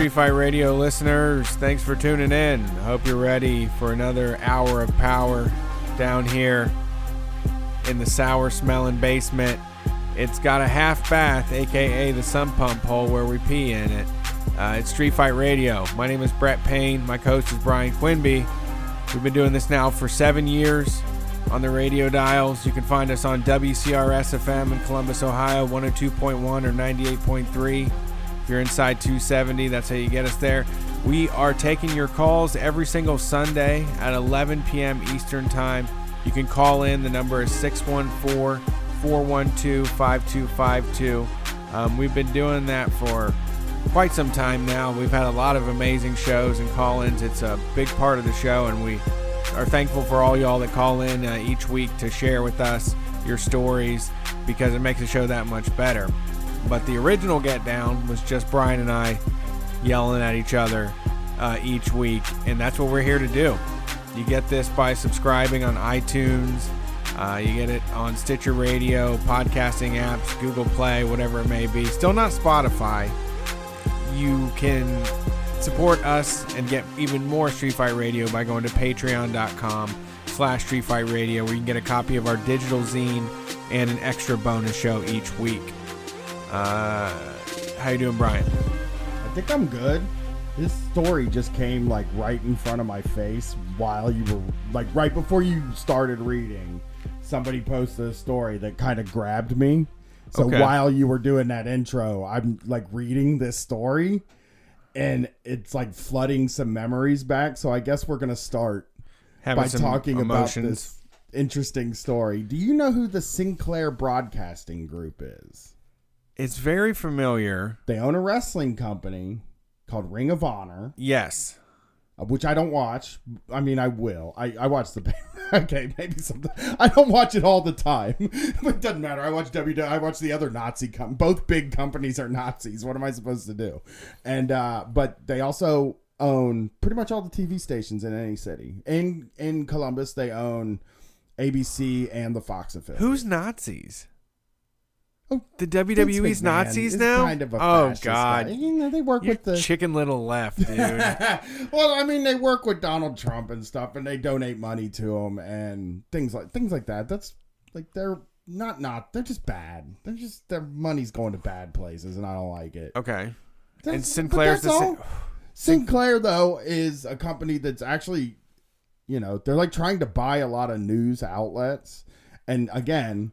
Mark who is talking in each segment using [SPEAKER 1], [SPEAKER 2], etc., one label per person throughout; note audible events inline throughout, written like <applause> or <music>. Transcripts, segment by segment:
[SPEAKER 1] Street Fight Radio listeners, thanks for tuning in. Hope you're ready for another hour of power down here in the sour smelling basement. It's got a half bath, aka the sun pump hole where we pee in it. Uh, it's Street Fight Radio. My name is Brett Payne. My coach is Brian Quinby. We've been doing this now for seven years on the radio dials. You can find us on WCRS FM in Columbus, Ohio, 102.1 or 98.3. You're inside 270, that's how you get us there. We are taking your calls every single Sunday at 11 p.m. Eastern Time. You can call in. The number is 614 412 5252. Um, we've been doing that for quite some time now. We've had a lot of amazing shows and call ins. It's a big part of the show, and we are thankful for all y'all that call in uh, each week to share with us your stories because it makes the show that much better. But the original Get Down was just Brian and I yelling at each other uh, each week, and that's what we're here to do. You get this by subscribing on iTunes. Uh, you get it on Stitcher Radio, podcasting apps, Google Play, whatever it may be. Still not Spotify. You can support us and get even more Street Fight Radio by going to patreon.com slash Street Fight Radio where you can get a copy of our digital zine and an extra bonus show each week. Uh, how you doing, Brian?
[SPEAKER 2] I think I'm good. This story just came like right in front of my face while you were like right before you started reading. Somebody posted a story that kind of grabbed me. So
[SPEAKER 1] Okay.
[SPEAKER 2] while you were doing that intro, I'm like reading this story and it's like flooding some memories back. So I guess we're going to start
[SPEAKER 1] Having
[SPEAKER 2] by talking about this interesting story. Do you know who the Sinclair Broadcasting Group is?
[SPEAKER 1] It's very familiar.
[SPEAKER 2] They own a wrestling company called Ring of Honor.
[SPEAKER 1] Yes.
[SPEAKER 2] uh, which I don't watch. I mean, I will. I, I watch the. <laughs> okay, maybe something. I don't watch it all the time, but <laughs> it doesn't matter. I watch W. I watch the other Nazi. Com- both big companies are Nazis. What am I supposed to do? And uh, but they also own pretty much all the TV stations in any city. In in Columbus, they own ABC and the Fox affiliate.
[SPEAKER 1] Who's Nazis?
[SPEAKER 2] Oh,
[SPEAKER 1] The WWE's Nazis
[SPEAKER 2] is
[SPEAKER 1] now?
[SPEAKER 2] Kind of
[SPEAKER 1] oh God.
[SPEAKER 2] guy. You know, they work
[SPEAKER 1] You
[SPEAKER 2] with the
[SPEAKER 1] chicken little left, dude. <laughs>
[SPEAKER 2] well, I mean, they work with Donald Trump and stuff, and they donate money to him and things like things like that. That's like they're not not they're just bad. They're just their money's going to bad places, and I don't like it.
[SPEAKER 1] okay. And Sinclair's the
[SPEAKER 2] that's
[SPEAKER 1] sa-
[SPEAKER 2] all. <sighs> Sinclair though is a company that's actually, you know, they're like trying to buy a lot of news outlets, and again,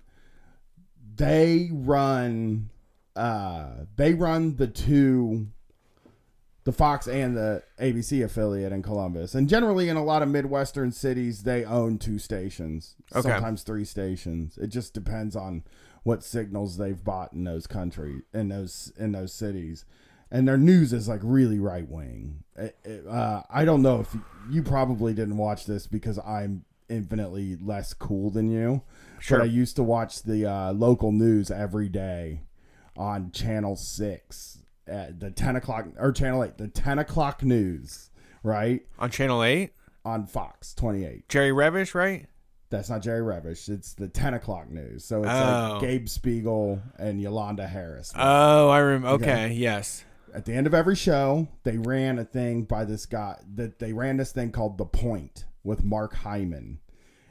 [SPEAKER 2] they run, uh, they run the two, the Fox and the ABC affiliate in Columbus, and generally in a lot of midwestern cities, they own two stations,
[SPEAKER 1] Okay.
[SPEAKER 2] sometimes three stations. It just depends on what signals they've bought in those country in those in those cities and their news is like really right wing. Uh, I don't know if you probably didn't watch this because I'm infinitely less cool than you.
[SPEAKER 1] Sure.
[SPEAKER 2] But I used to watch the uh, local news every day on Channel Six at the ten o'clock or Channel Eight, the ten o'clock news, right
[SPEAKER 1] on Channel 8.
[SPEAKER 2] on Fox twenty eight.
[SPEAKER 1] Jerry Revish, right?
[SPEAKER 2] That's not Jerry Revish. It's the ten o'clock news. So it's
[SPEAKER 1] Oh.
[SPEAKER 2] like Gabe Spiegel and Yolanda Harris.
[SPEAKER 1] Oh, I remember. Okay,
[SPEAKER 2] Okay.
[SPEAKER 1] yes.
[SPEAKER 2] at the end of every show, they ran a thing by this guy that they ran this thing called The Point with Mark Hyman.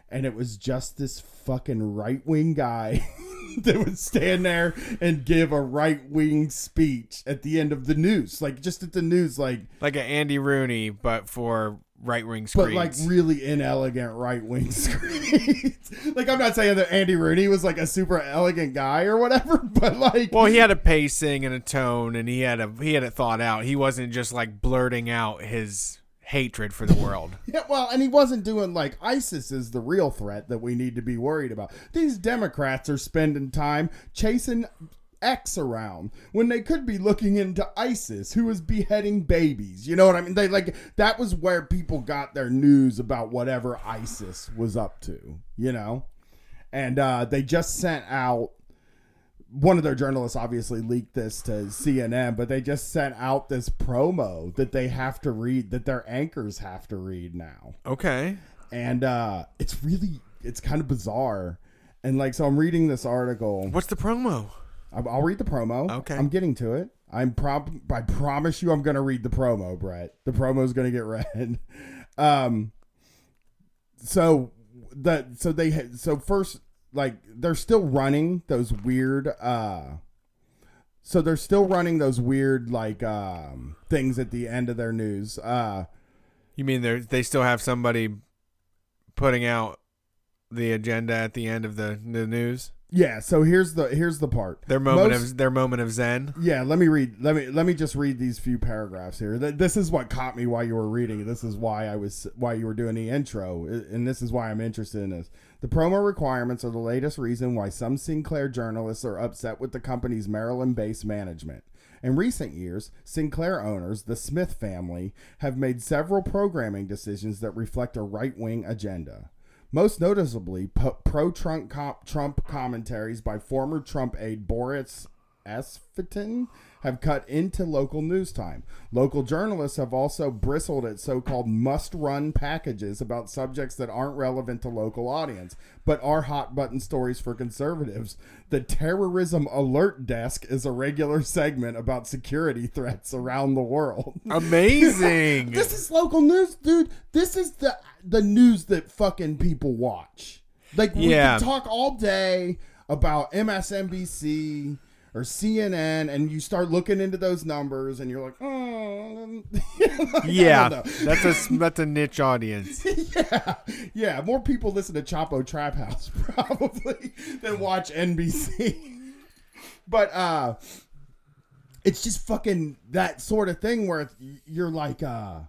[SPEAKER 2] And it was just this fucking right wing guy <laughs> that would stand there and give a right wing speech at the end of the news. Like just at the news, like
[SPEAKER 1] Like an Andy Rooney, but for right wing
[SPEAKER 2] but like really inelegant right wing <laughs> screens. like I'm not saying that Andy Rooney was like a super elegant guy or whatever, <laughs> but like
[SPEAKER 1] well, he had a pacing and a tone, and he had a he had it thought out. He wasn't just like blurting out his hatred for the world. <laughs>
[SPEAKER 2] Yeah, well, and he wasn't doing like ISIS is the real threat that we need to be worried about. These Democrats are spending time chasing X around when they could be looking into ISIS, who is beheading babies. You know what I mean? They like that was where people got their news about whatever ISIS was up to. You know, and uh, they just sent out one of their journalists obviously leaked this to CNN, but they just sent out this promo that they have to read, that their anchors have to read now.
[SPEAKER 1] Okay.
[SPEAKER 2] And uh, it's really, it's kind of bizarre. And like, so I'm reading this article.
[SPEAKER 1] What's the promo?
[SPEAKER 2] I'll I'll read the promo.
[SPEAKER 1] Okay.
[SPEAKER 2] I'm getting to it. I'm prom- I promise you I'm going to read the promo, Brett. The promo is going to get read. <laughs> Um so the so they so first like they're still running those weird uh so they're still running those weird like um things at the end of their news. Uh
[SPEAKER 1] You mean they they still have somebody putting out the agenda at the end of the the news?
[SPEAKER 2] yeah, so here's the here's the part.
[SPEAKER 1] Their moment
[SPEAKER 2] Most-
[SPEAKER 1] of their moment of zen.
[SPEAKER 2] Yeah, let me read. Let me let me just read these few paragraphs here. This is what caught me while you were reading. This is why I was why you were doing the intro, and this is why I'm interested in this. The promo requirements are the latest reason why some Sinclair journalists are upset with the company's Maryland-based management. In recent years, Sinclair owners, the Smith family, have made several programming decisions that reflect a right-wing agenda. Most noticeably, pro Trump commentaries by former Trump aide Boris Epshteyn have cut into local news time. Local journalists have also bristled at so-called must-run packages about subjects that aren't relevant to local audience, but are hot-button stories for conservatives. The Terrorism Alert Desk is a regular segment about security <laughs> threats around the world.
[SPEAKER 1] Amazing. <laughs>
[SPEAKER 2] This is local news, dude. This is the the news that fucking people watch. Like we
[SPEAKER 1] Yeah.
[SPEAKER 2] can talk all day about MSNBC or CNN, and you start looking into those numbers, and you're like, oh, <laughs> Like,
[SPEAKER 1] yeah, <laughs> that's a that's a niche audience. <laughs>
[SPEAKER 2] yeah, yeah. More people listen to Chapo Trap House probably than watch NBC. but uh, it's just fucking that sort of thing where you're like, uh,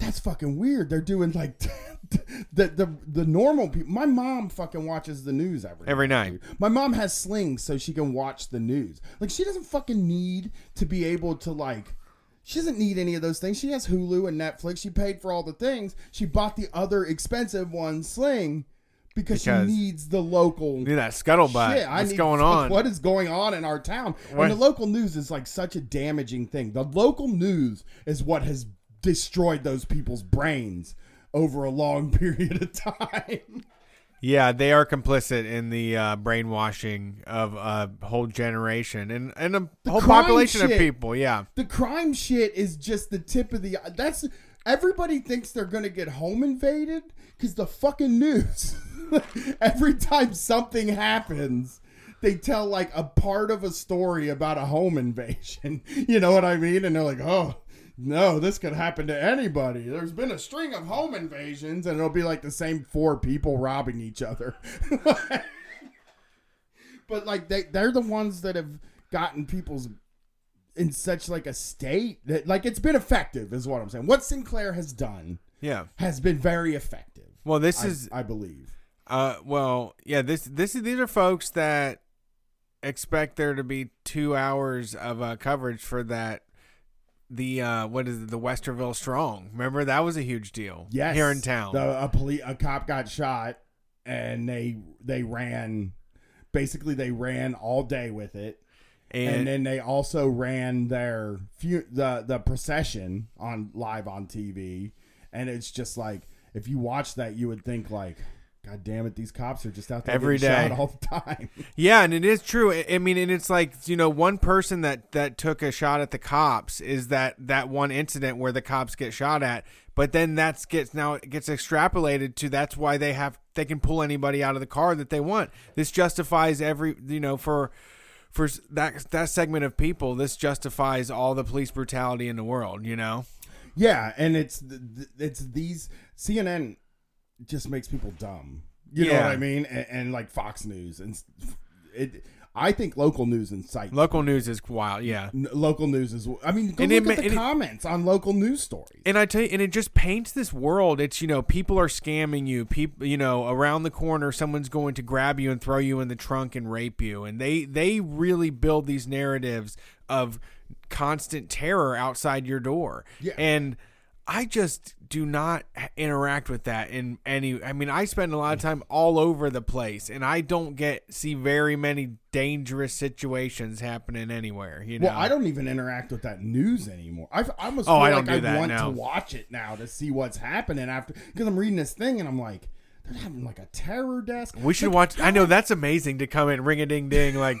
[SPEAKER 2] that's fucking weird. They're doing like <laughs> the the the normal people. My mom fucking watches the news every
[SPEAKER 1] Every night.
[SPEAKER 2] My mom has slings so she can watch the news. Like she doesn't fucking need to be able to like. She doesn't need any of those things. She has Hulu and Netflix. She paid for all the things. She bought the other expensive one, Sling, because,
[SPEAKER 1] Because-
[SPEAKER 2] she needs the local
[SPEAKER 1] at that scuttlebutt.
[SPEAKER 2] shit.
[SPEAKER 1] What's
[SPEAKER 2] need
[SPEAKER 1] going on?
[SPEAKER 2] What is going on in our town?
[SPEAKER 1] What-
[SPEAKER 2] And the local news is like such a damaging thing. The local news is what has destroyed those people's brains over a long <laughs> period of time.
[SPEAKER 1] Yeah, they are complicit in the uh, brainwashing of a whole generation and and a whole
[SPEAKER 2] crime
[SPEAKER 1] population of people. Yeah,
[SPEAKER 2] the crime shit is just the tip of the that's everybody thinks they're gonna get home invaded because the fucking news <laughs> every time something happens they tell like a part of a story about a home invasion <laughs> you know what i mean and they're like oh no this could happen to anybody there's been a string of home invasions and it'll be like the same four people robbing each other <laughs> but like they, they're the ones that have gotten people's in such like a state that like it's been effective is what I'm saying. What Sinclair has done
[SPEAKER 1] yeah.
[SPEAKER 2] has been very effective.
[SPEAKER 1] Well, this
[SPEAKER 2] I,
[SPEAKER 1] is
[SPEAKER 2] I believe.
[SPEAKER 1] uh well yeah this this is these are folks that expect there to be two hours of uh, coverage for that the uh what is it the Westerville Strong. Remember that was a huge deal.
[SPEAKER 2] Yes,
[SPEAKER 1] here in town.
[SPEAKER 2] the, a police a cop got shot and they they ran basically they ran all day with it. And,
[SPEAKER 1] and
[SPEAKER 2] then they also ran their fu- the the procession on live on TV, and it's just like if you watch that, you would think like, God damn it, these cops are just out there
[SPEAKER 1] Every day.
[SPEAKER 2] shot <laughs> all the time.
[SPEAKER 1] Yeah, and it is true. I- mean, and it's like you know, one person that that took a shot at the cops is that that one incident where the cops get shot at, but then that's gets now it gets extrapolated to that's why they have they can pull anybody out of the car that they want. This justifies every you know for for that that segment of people. This justifies all the police brutality in the world. You know.
[SPEAKER 2] Yeah, and it's it's these CNN just makes people dumb. You know what I mean? And, and like Fox News and it. I think local news incites.
[SPEAKER 1] Local news is wild. Yeah.
[SPEAKER 2] N- local news is. I mean, go
[SPEAKER 1] And
[SPEAKER 2] look
[SPEAKER 1] it
[SPEAKER 2] at the
[SPEAKER 1] and it-
[SPEAKER 2] comments on local news stories.
[SPEAKER 1] And I tell you, and it just paints this world. It's you know, people are scamming you. People, you know, around the corner, someone's going to grab you and throw you in the trunk and rape you. And they they really build these narratives of constant terror outside your door.
[SPEAKER 2] Yeah.
[SPEAKER 1] And I just do not interact with that in any. I mean, I spend a lot of mm. time all over the place, and I don't get see very many dangerous situations happening anywhere. You know.
[SPEAKER 2] Well, I don't even interact with that news anymore. I, I almost
[SPEAKER 1] Oh,
[SPEAKER 2] feel
[SPEAKER 1] I
[SPEAKER 2] like
[SPEAKER 1] don't do
[SPEAKER 2] I
[SPEAKER 1] that
[SPEAKER 2] want
[SPEAKER 1] now.
[SPEAKER 2] to watch it now to see what's happening after because I'm reading this thing and I'm like, they're having like a terror desk.
[SPEAKER 1] We should
[SPEAKER 2] Like,
[SPEAKER 1] watch. I know that's amazing to come in ring a ding ding like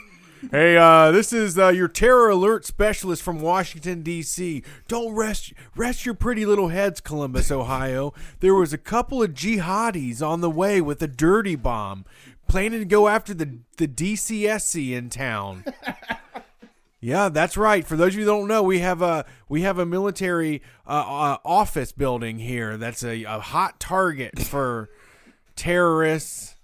[SPEAKER 1] Hey, uh, this is uh, your terror alert specialist from Washington D.C. Don't rest rest your pretty little heads, Columbus, Ohio. There was a couple of jihadis on the way with a dirty bomb, planning to go after the the DCSC in town. <laughs> Yeah, that's right. For those of you who don't know, we have a we have a military uh, uh, office building here that's a, a hot target for terrorists.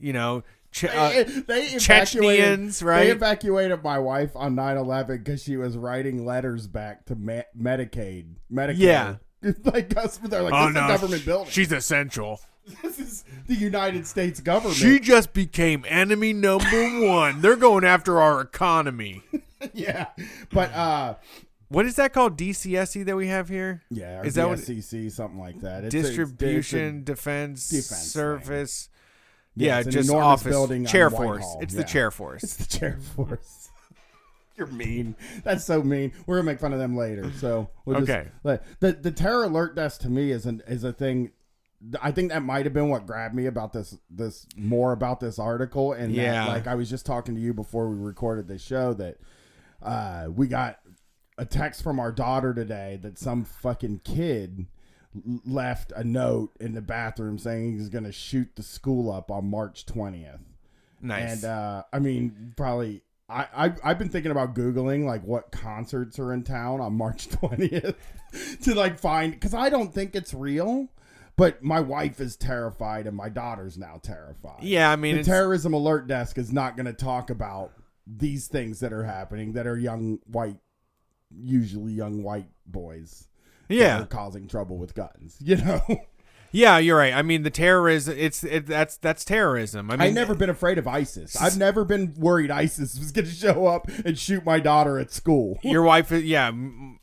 [SPEAKER 1] You know, Che- uh,
[SPEAKER 2] they, they evacuated,
[SPEAKER 1] right?
[SPEAKER 2] They evacuated my wife on 9-11 because she was writing letters back to Ma- Medicaid. Medicaid.
[SPEAKER 1] Yeah. <laughs>
[SPEAKER 2] like us, they're like,
[SPEAKER 1] oh
[SPEAKER 2] this is a government building.
[SPEAKER 1] she's essential. <laughs>
[SPEAKER 2] this is the United States government.
[SPEAKER 1] She just became enemy number <laughs> one. They're going after our economy.
[SPEAKER 2] yeah, but uh,
[SPEAKER 1] What is that called? DCSE that we have here?
[SPEAKER 2] yeah,
[SPEAKER 1] Is that what-
[SPEAKER 2] something like that? It's a- it's-
[SPEAKER 1] Distribution, defense,
[SPEAKER 2] defense thing. Yeah,
[SPEAKER 1] Yeah, just office.
[SPEAKER 2] building
[SPEAKER 1] chair force. It's
[SPEAKER 2] Yeah.
[SPEAKER 1] the chair <laughs> force.
[SPEAKER 2] It's the chair force. <laughs> You're mean. That's so mean. We're gonna make fun of them later. So we'll just-
[SPEAKER 1] Okay.
[SPEAKER 2] but the the terror alert desk to me is an is a thing. I think that might have been what grabbed me about this this more about this article and that,
[SPEAKER 1] Yeah.
[SPEAKER 2] like I was just talking to you before we recorded this show that uh, we got a text from our daughter today that some fucking kid left a note in the bathroom saying he's gonna shoot the school up on March twentieth.
[SPEAKER 1] nice.
[SPEAKER 2] And uh, I mean, probably I, I I've been thinking about googling like what concerts are in town on March <laughs> twentieth to like find because I don't think it's real, but my wife is terrified and my daughter's now terrified.
[SPEAKER 1] yeah, I mean,
[SPEAKER 2] the terrorism alert desk is not going to talk about these things that are happening that are young white, usually young white boys.
[SPEAKER 1] Yeah,
[SPEAKER 2] causing trouble with guns. <laughs> You know,
[SPEAKER 1] yeah. You're right. I mean, the terrorism. It's it, that's that's terrorism. I mean,
[SPEAKER 2] I've never been afraid of ISIS. I've never been worried ISIS was going to show up and shoot my daughter at school. <laughs>
[SPEAKER 1] Your wife, yeah,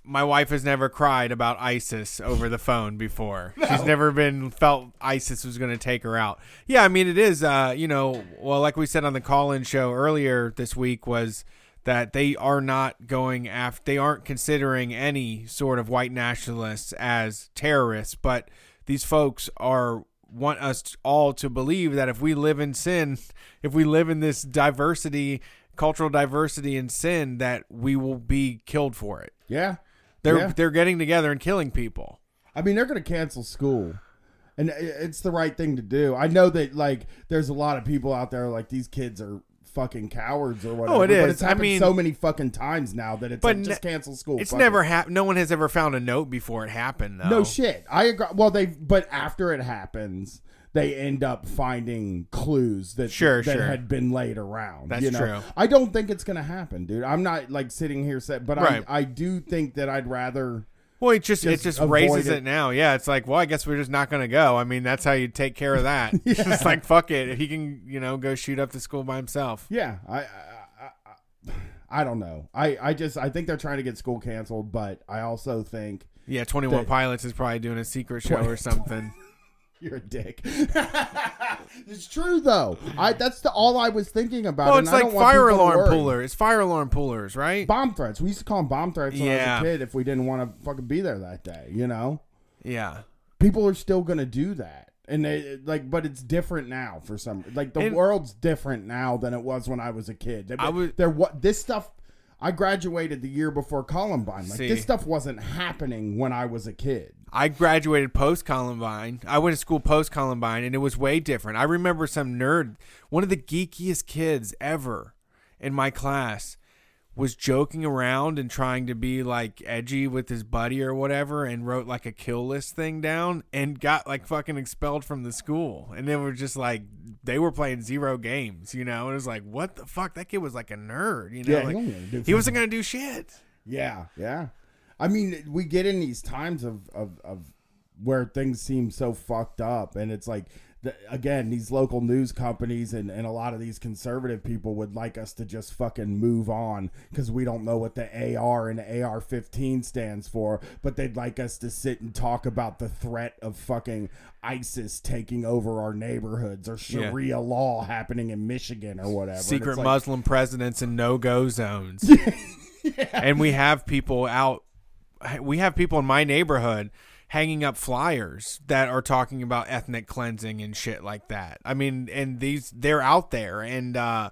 [SPEAKER 1] my wife has never cried about ISIS over the phone before. <laughs> She's never been felt ISIS was going to take her out. Yeah, I mean, it is, uh, you know, well, like we said on the call-in show earlier this week was that they are not going after, they aren't considering any sort of white nationalists as terrorists, but these folks are want us all to believe that if we live in sin, <laughs> if we live in this diversity, cultural diversity and sin, that we will be killed for it.
[SPEAKER 2] Yeah.
[SPEAKER 1] They're
[SPEAKER 2] Yeah.
[SPEAKER 1] they're getting together and killing people.
[SPEAKER 2] I mean, they're going to cancel school. And uh, it's the right thing to do. I know that, like, there's a lot of people out there, like, these kids are fucking cowards or whatever.
[SPEAKER 1] Oh, it
[SPEAKER 2] But
[SPEAKER 1] is.
[SPEAKER 2] it's
[SPEAKER 1] I
[SPEAKER 2] happened
[SPEAKER 1] mean-
[SPEAKER 2] so many fucking times now that it's
[SPEAKER 1] But
[SPEAKER 2] like, just cancel school.
[SPEAKER 1] It's never
[SPEAKER 2] it.
[SPEAKER 1] happened. No one has ever found a note before it happened, though.
[SPEAKER 2] No shit. I agree. Well, they, but after it happens, they end up finding clues that
[SPEAKER 1] Sure,
[SPEAKER 2] that
[SPEAKER 1] sure.
[SPEAKER 2] had been laid around.
[SPEAKER 1] That's
[SPEAKER 2] you know?
[SPEAKER 1] true.
[SPEAKER 2] I don't think it's gonna happen, dude. I'm not like sitting here saying, but
[SPEAKER 1] Right.
[SPEAKER 2] I, I do think that I'd rather.
[SPEAKER 1] Well, it just, it
[SPEAKER 2] Just
[SPEAKER 1] just raises
[SPEAKER 2] it.
[SPEAKER 1] it. now. Yeah, it's like, well, I guess we're just not going to go. I mean, that's how you take care of that. <laughs> It's like, fuck it. If He can, you know, go shoot up the school by himself.
[SPEAKER 2] Yeah, I, I, I, I, I don't know. I, I just, I think they're trying to get school canceled, but I also think
[SPEAKER 1] Yeah, Twenty One Pilots is probably doing a secret show or something. <laughs>
[SPEAKER 2] you're a dick. <laughs> it's true though. I that's the all I was thinking about.
[SPEAKER 1] well, it's like fire alarm puller. It's fire alarm pullers, right?
[SPEAKER 2] Bomb threats. We used to call them bomb threats when
[SPEAKER 1] Yeah.
[SPEAKER 2] I was a kid if we didn't want to fucking be there that day. You know.
[SPEAKER 1] Yeah.
[SPEAKER 2] people are still gonna do that and they like but it's different now for some like the
[SPEAKER 1] And-
[SPEAKER 2] world's different now than it was when i was a kid
[SPEAKER 1] I was-
[SPEAKER 2] there what this stuff i graduated the year before columbine like
[SPEAKER 1] See.
[SPEAKER 2] this stuff wasn't happening when i was a kid
[SPEAKER 1] I graduated post Columbine. I went to school post Columbine, and it was way different. I remember some nerd, one of the geekiest kids ever in my class, was joking around and trying to be like edgy with his buddy or whatever, and wrote like a kill list thing down, and got like fucking expelled from the school. And they were just like, they were playing zero games, you know. And it was like, what the fuck? That kid was like a nerd, you know.
[SPEAKER 2] Yeah, he
[SPEAKER 1] like,
[SPEAKER 2] do
[SPEAKER 1] he wasn't gonna do shit.
[SPEAKER 2] yeah yeah i mean we get in these times of of, of where things seem so fucked up and it's like the, again these local news companies and, and a lot of these conservative people would like us to just fucking move on because we don't know what the ar and the ar-15 stands for but they'd like us to sit and talk about the threat of fucking isis taking over our neighborhoods or
[SPEAKER 1] Yeah.
[SPEAKER 2] sharia law happening in michigan or whatever
[SPEAKER 1] secret
[SPEAKER 2] like,
[SPEAKER 1] Muslim presidents and no go zones. <laughs> And we have people out, we have people in my neighborhood hanging up flyers that are talking about ethnic cleansing and shit like that. I mean, and these, they're out there. And, uh,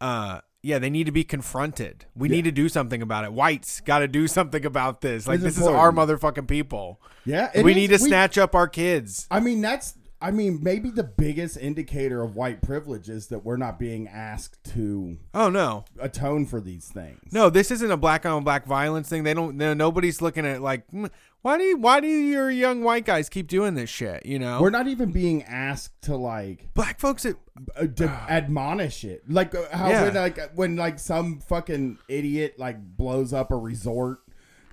[SPEAKER 1] uh, yeah, they need to be confronted. We need to do something about it. Whites got to do <laughs> something about this. Like
[SPEAKER 2] It's
[SPEAKER 1] this is our motherfucking people.
[SPEAKER 2] Yeah,
[SPEAKER 1] we
[SPEAKER 2] is-
[SPEAKER 1] need to
[SPEAKER 2] we-
[SPEAKER 1] snatch up our kids.
[SPEAKER 2] I mean, that's. I mean, maybe the biggest indicator of white privilege is that we're not being asked to
[SPEAKER 1] Oh no,
[SPEAKER 2] atone for these things.
[SPEAKER 1] no, this isn't a black on black violence thing. They don't. Nobody's looking at it like "Hmm, why do you, why do your young white guys keep doing this shit? You know,
[SPEAKER 2] we're not even being asked to like
[SPEAKER 1] black folks. It,
[SPEAKER 2] uh, admonish it. Like uh, how
[SPEAKER 1] Yeah.
[SPEAKER 2] when like when like some fucking idiot like blows up a resort.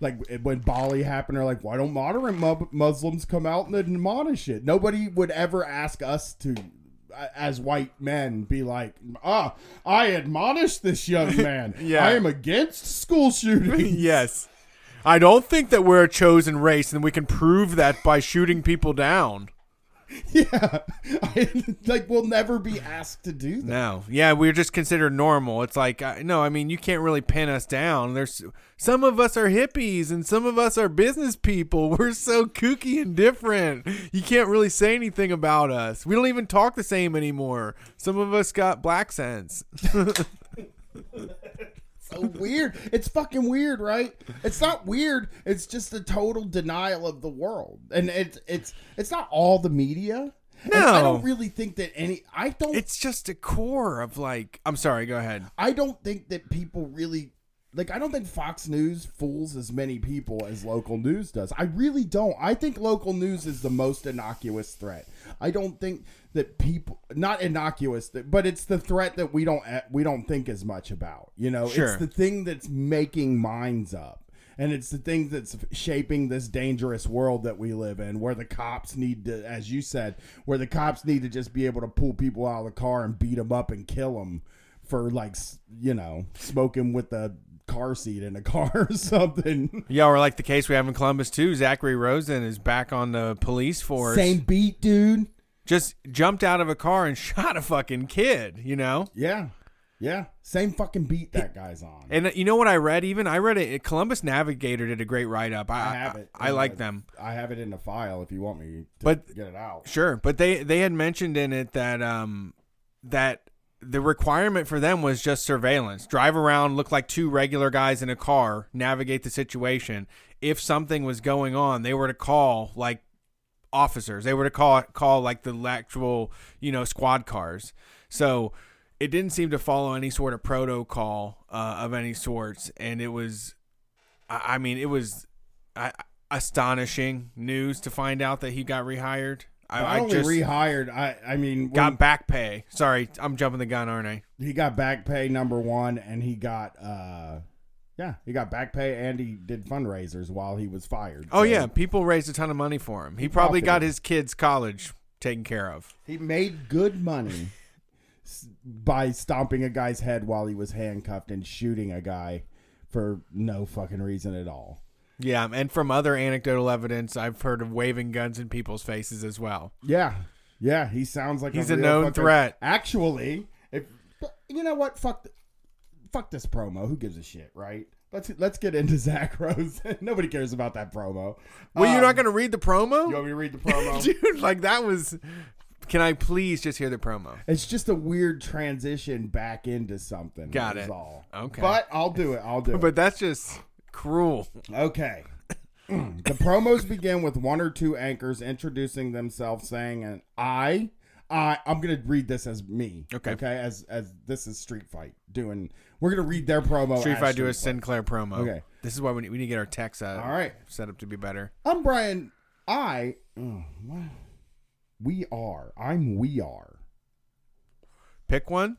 [SPEAKER 2] Like when Bali happened, they're like, "Why don't moderate mu- Muslims come out and admonish it?" Nobody would ever ask us to, as white men, be like, "Ah, I admonish this young <laughs> man.
[SPEAKER 1] Yeah.
[SPEAKER 2] I am against school shooting." <laughs>
[SPEAKER 1] yes, I don't think that we're a chosen race, and we can prove that by shooting people down. <laughs>
[SPEAKER 2] yeah, I, like we'll never be asked to do that.
[SPEAKER 1] No, yeah, we're just considered normal. It's like no, I mean you can't really pin us down. There's some of us are hippies and some of us are business people. <laughs> We're so kooky and different. You can't really say anything about us. We don't even talk the same anymore. Some of us got black sense. <laughs>
[SPEAKER 2] so weird. It's fucking weird, right? It's not weird. It's just a total denial of the world, and it's it's it's not all the media. And I don't really think that any. I don't.
[SPEAKER 1] It's just a core of like. I'm sorry. Go ahead.
[SPEAKER 2] I don't think that people really like. I don't think Fox News fools as many people as local news does. I really don't. I think local news is the most innocuous threat. I don't think that people not innocuous, but it's the threat that we don't eh, we don't think as much about. You know,
[SPEAKER 1] Sure.
[SPEAKER 2] it's the thing that's making minds up. And it's the thing that's shaping this dangerous world that we live in, where the cops need to, as you said, where the cops need to just be able to pull people out of the car and beat them up and kill them for like you know smoking with the car seat in a <laughs> car or something.
[SPEAKER 1] Yeah, or like the case we have in Columbus too. Zachary Rosen is back on the police force.
[SPEAKER 2] Same beat, dude.
[SPEAKER 1] Just jumped out of a car and <laughs> shot a fucking kid. You know.
[SPEAKER 2] Yeah, yeah. Same fucking beat that guy's on.
[SPEAKER 1] And uh, you know what I read? Even I read it. Columbus Navigator did a great write up. I,
[SPEAKER 2] I have it.
[SPEAKER 1] I, like them.
[SPEAKER 2] I have it in the file if you want me to
[SPEAKER 1] But-
[SPEAKER 2] get it out.
[SPEAKER 1] Sure, but they they had mentioned in it that um that the requirement for them was just surveillance. Drive around, look like two regular guys in a car, navigate the situation. If something was going on, they were to call like officers. They were to call call like the actual, you know, squad cars. So it didn't seem to follow any sort of protocol uh, of any sorts, and it was, I, I mean, it was I, astonishing news to find out that he got rehired. I,
[SPEAKER 2] Not
[SPEAKER 1] I
[SPEAKER 2] only
[SPEAKER 1] just
[SPEAKER 2] rehired. I I mean, when
[SPEAKER 1] got back pay. Sorry, I'm jumping the gun, aren't I?
[SPEAKER 2] he got back pay number one, and he got uh, yeah, he got back pay, and he did fundraisers while he was fired.
[SPEAKER 1] Oh
[SPEAKER 2] So
[SPEAKER 1] yeah, people raised a ton of money for him. He probably got his kids' college taken care of.
[SPEAKER 2] he made good money by stomping a guy's head while he was handcuffed and shooting a guy for no fucking reason at all.
[SPEAKER 1] Yeah, and from other anecdotal evidence, I've heard of waving guns in people's faces as well.
[SPEAKER 2] Yeah, yeah, he sounds like
[SPEAKER 1] He's
[SPEAKER 2] a,
[SPEAKER 1] a known threat.
[SPEAKER 2] Actually, if you know what, fuck, fuck this promo. Who gives a shit, right? Let's let's get into <laughs> Zach Rose. <laughs> Nobody cares about that promo.
[SPEAKER 1] Well, you're
[SPEAKER 2] Um,
[SPEAKER 1] not going to read the promo,
[SPEAKER 2] You want me to read the promo? <laughs>
[SPEAKER 1] dude? Like that was. Can I please just hear the promo?
[SPEAKER 2] It's just a weird transition back into something.
[SPEAKER 1] Got it.
[SPEAKER 2] All.
[SPEAKER 1] Okay.
[SPEAKER 2] But I'll do it. I'll do it.
[SPEAKER 1] But that's just cruel.
[SPEAKER 2] Okay. <clears throat> the promos begin with one or two anchors introducing themselves, saying, "And I, I, I'm gonna read this as me.
[SPEAKER 1] Okay.
[SPEAKER 2] Okay. As as this is Street Fight doing. We're gonna read their promo.
[SPEAKER 1] Street
[SPEAKER 2] as
[SPEAKER 1] Fight do a. Sinclair promo.
[SPEAKER 2] Okay.
[SPEAKER 1] This is why we need, we need to get our text uh,
[SPEAKER 2] All right.
[SPEAKER 1] set up to be better.
[SPEAKER 2] I'm Brian. I. oh? We are. I'm. We are.
[SPEAKER 1] Pick one.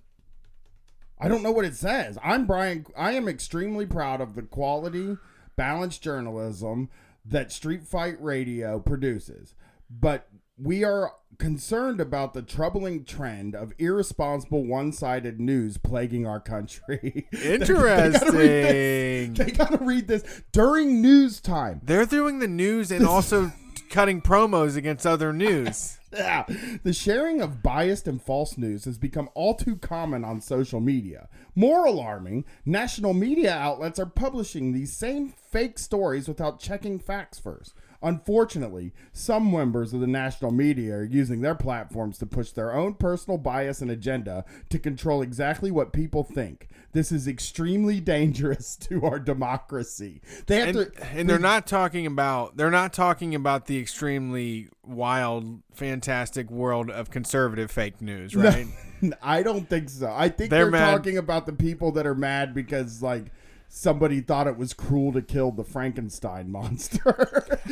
[SPEAKER 2] I don't know what it says. I'm Brian. I am extremely proud of the quality, balanced journalism that Street Fight Radio produces. But we are concerned about the troubling trend of irresponsible one sided news plaguing our country. They- <laughs> they gotta
[SPEAKER 1] Interesting.
[SPEAKER 2] They got to read this during news time.
[SPEAKER 1] They're doing the news and also cutting promos against other news. <laughs>
[SPEAKER 2] Yeah. The sharing of biased and false news has become all too common on social media. More alarming, national media outlets are publishing these same fake stories without checking facts first. Unfortunately, some members of the national media are using their platforms to push their own personal bias and agenda to control exactly what people think. This is extremely <laughs> dangerous to our democracy. They have
[SPEAKER 1] And,
[SPEAKER 2] to,
[SPEAKER 1] and they're not talking about they're not talking about the extremely wild, fantastic world of conservative fake news, right? <laughs>
[SPEAKER 2] I don't think so. I think
[SPEAKER 1] They're
[SPEAKER 2] they're, talking about the people that are mad because like somebody thought it was cruel to kill the Frankenstein monster. <laughs>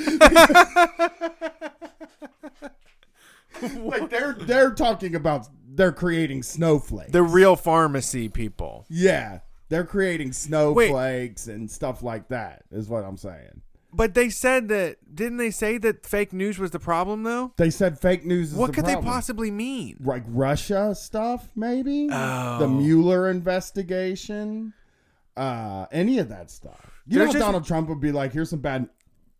[SPEAKER 2] like they're they're talking about they're creating snowflakes.
[SPEAKER 1] The real pharmacy people.
[SPEAKER 2] yeah, they're creating snowflakes and stuff like that. Is what I'm saying.
[SPEAKER 1] But they said that didn't they say that fake news was the problem though?
[SPEAKER 2] They said fake news. Is
[SPEAKER 1] What
[SPEAKER 2] the
[SPEAKER 1] could they possibly mean?
[SPEAKER 2] like Russia stuff, maybe
[SPEAKER 1] Oh.
[SPEAKER 2] the Mueller investigation, uh, any of that stuff. You
[SPEAKER 1] There's
[SPEAKER 2] know,
[SPEAKER 1] just-
[SPEAKER 2] Donald Trump would be like, "Here's some bad,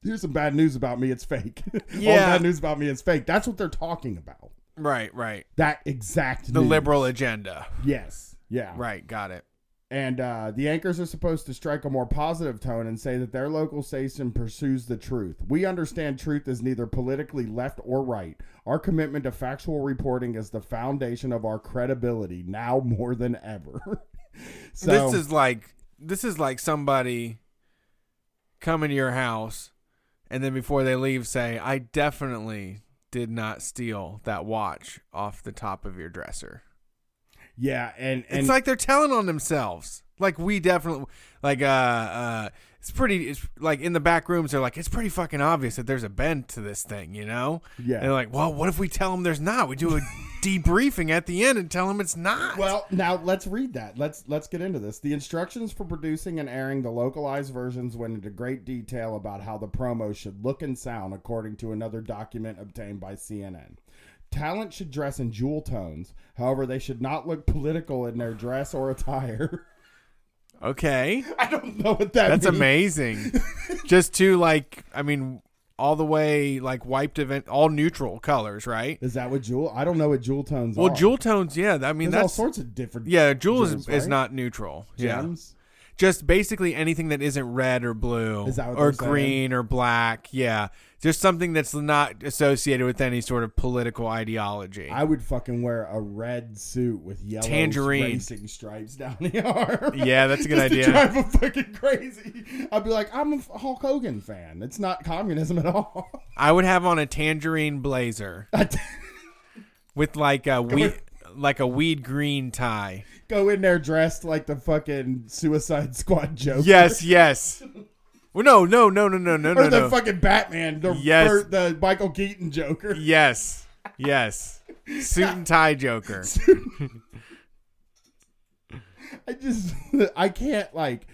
[SPEAKER 2] here's some bad news about me. It's fake. <laughs> All bad news about me. is fake." That's what they're talking about.
[SPEAKER 1] Right, right.
[SPEAKER 2] That exact
[SPEAKER 1] The
[SPEAKER 2] news.
[SPEAKER 1] liberal agenda.
[SPEAKER 2] Yes, yeah,
[SPEAKER 1] Right, got it.
[SPEAKER 2] And uh, the anchors are supposed to strike a more positive tone and say that their local station pursues the truth. We understand truth is neither politically left or right. Our commitment to factual reporting is the foundation of our credibility now more than ever. <laughs> so
[SPEAKER 1] this is like this is like somebody coming to your house and then before they leave say, I definitely did not steal that watch off the top of your dresser.
[SPEAKER 2] yeah, and and
[SPEAKER 1] it's like they're telling on themselves. Like we definitely like uh uh it's pretty it's like in the back rooms they're like it's pretty fucking obvious that there's a bend to this thing, you know?
[SPEAKER 2] Yeah.
[SPEAKER 1] And they're like, "Well, what if we tell them there's not? We do a <laughs> debriefing at the end and tell them it's not."
[SPEAKER 2] Well, now let's read that. Let's let's get into this. The instructions for producing and airing the localized versions went into great detail about how the promo should look and sound, according to another document obtained by CNN. Talent should dress in jewel tones. However, they should not look political in their dress or attire. <laughs>
[SPEAKER 1] okay. <laughs>
[SPEAKER 2] I don't know what that
[SPEAKER 1] That's
[SPEAKER 2] means.
[SPEAKER 1] amazing. <laughs> Just two like I mean all the way like wiped event all neutral colors, right?
[SPEAKER 2] Is that what jewel? I don't know what jewel tones
[SPEAKER 1] Well,
[SPEAKER 2] are.
[SPEAKER 1] jewel tones, yeah. I mean
[SPEAKER 2] There's all sorts of different
[SPEAKER 1] yeah. Jewel is,
[SPEAKER 2] jewels,
[SPEAKER 1] is not neutral. Yeah,
[SPEAKER 2] gems.
[SPEAKER 1] Just basically anything that isn't red or blue
[SPEAKER 2] Is that what
[SPEAKER 1] or
[SPEAKER 2] they're saying?
[SPEAKER 1] green or black. Yeah, just something that's not associated with any sort of political ideology.
[SPEAKER 2] I would fucking wear a red suit with yellow
[SPEAKER 1] Tangerine.
[SPEAKER 2] racing stripes down the <laughs> arm.
[SPEAKER 1] Yeah, that's a good <laughs> idea.
[SPEAKER 2] drive 'em fucking crazy. I'd be like, I'm a Hulk Hogan fan. It's not communism at all. <laughs>
[SPEAKER 1] I would have on a tangerine blazer with like a weed like a weed green tie.
[SPEAKER 2] Go in there dressed like the fucking Suicide Squad joke.
[SPEAKER 1] Yes, <laughs> yes. Well, no, no, no, no, no, no, no.
[SPEAKER 2] Or the
[SPEAKER 1] no.
[SPEAKER 2] fucking Batman, the
[SPEAKER 1] Yes.
[SPEAKER 2] fir- the Michael Keaton Joker.
[SPEAKER 1] Yes, yes. Suit and tie Joker. <laughs>
[SPEAKER 2] I just <laughs> I can't like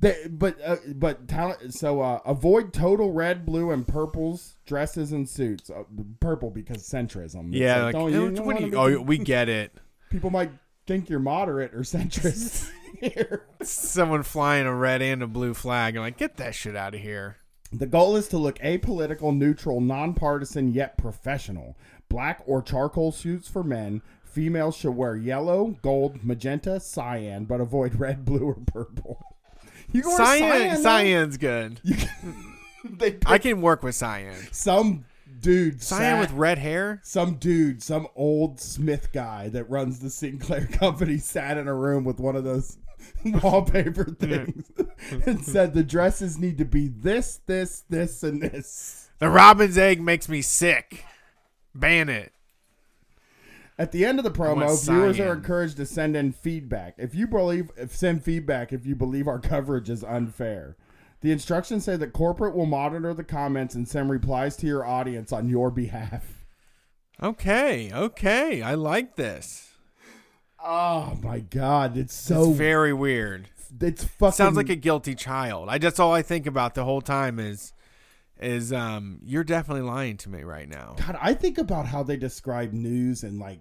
[SPEAKER 2] they, but uh, but talent so uh, avoid total red, blue, and purples dresses and suits. Uh, purple because centrism. It's
[SPEAKER 1] Yeah, like,
[SPEAKER 2] don't
[SPEAKER 1] eh,
[SPEAKER 2] you
[SPEAKER 1] what
[SPEAKER 2] wanna
[SPEAKER 1] you-
[SPEAKER 2] be-
[SPEAKER 1] oh, we get it.
[SPEAKER 2] people might think you're moderate or centrist <laughs> here.
[SPEAKER 1] Someone flying a red and a blue flag. I'm like, get that shit out of here.
[SPEAKER 2] The goal is to look apolitical, neutral, nonpartisan, yet professional. Black or charcoal suits for men. Females should wear yellow, gold, magenta, cyan, but avoid red, <laughs> blue, or purple. You go wear
[SPEAKER 1] Cyan, cyan's good. <laughs>
[SPEAKER 2] They
[SPEAKER 1] I can work with cyan.
[SPEAKER 2] some dude
[SPEAKER 1] Cyan with red hair.
[SPEAKER 2] some dude, some old Smith guy that runs the Sinclair <laughs> company sat in a room with one of those <laughs> wallpaper <laughs> things and said the dresses need to be this, this, this, and this.
[SPEAKER 1] The robin's egg makes me sick. Ban it.
[SPEAKER 2] At the end of the promo, viewers are encouraged to send in feedback. If you believe, if send feedback if you believe our coverage is unfair. The instructions say that corporate will monitor the comments and send replies to your audience on your behalf.
[SPEAKER 1] Okay, okay. I like this.
[SPEAKER 2] Oh my god, it's so
[SPEAKER 1] it's very weird.
[SPEAKER 2] it's fucking
[SPEAKER 1] Sounds like a guilty child. I just all I think about the whole time is is um you're definitely lying to me right now.
[SPEAKER 2] God, I think about how they describe news and like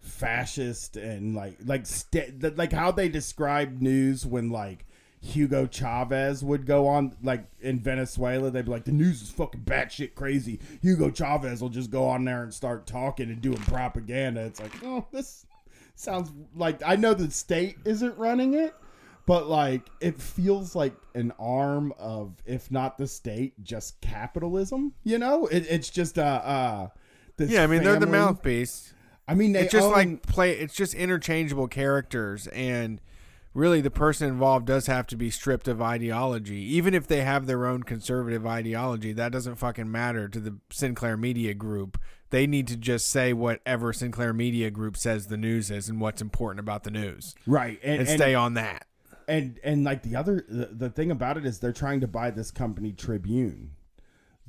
[SPEAKER 2] fascist and like like st- like how they describe news when like Hugo Chavez would go on like in Venezuela. They'd be like, the news is fucking batshit crazy. Hugo Chavez will just go on there and start talking and doing propaganda. It's like, oh, this sounds like I know the state isn't running it, but like it feels like an arm of, if not the state, just capitalism. You know, it, it's just uh uh.
[SPEAKER 1] Yeah, I mean they're the mouthpiece.
[SPEAKER 2] I mean, they
[SPEAKER 1] It's just
[SPEAKER 2] own-
[SPEAKER 1] like play. It's just interchangeable characters, and really the person involved does have to be stripped of ideology. Even if they have their own conservative ideology, that doesn't fucking matter to the Sinclair Media Group. They need to just say whatever Sinclair Media Group says the news is and what's important about the news,
[SPEAKER 2] right, and,
[SPEAKER 1] and,
[SPEAKER 2] and
[SPEAKER 1] stay on that.
[SPEAKER 2] and and like the other the, the thing about it is they're trying to buy this company Tribune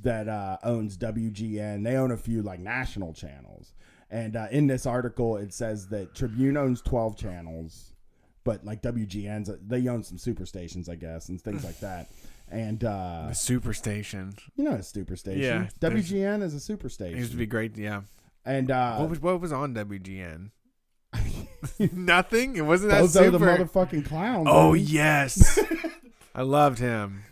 [SPEAKER 2] that uh, owns WGN. They own a few like national channels, and uh, in this article it says that Tribune owns twelve channels, but like WGN's they own some super stations, I guess, and things like that. And uh,
[SPEAKER 1] The Superstation
[SPEAKER 2] you know, a super station.
[SPEAKER 1] Yeah,
[SPEAKER 2] WGN is a super station.
[SPEAKER 1] it used to be great. Yeah,
[SPEAKER 2] and uh,
[SPEAKER 1] what was what was on WGN? <laughs> <laughs> Nothing. It wasn't that
[SPEAKER 2] Bozo
[SPEAKER 1] super.
[SPEAKER 2] the motherfucking clown.
[SPEAKER 1] oh yes, <laughs> I loved him.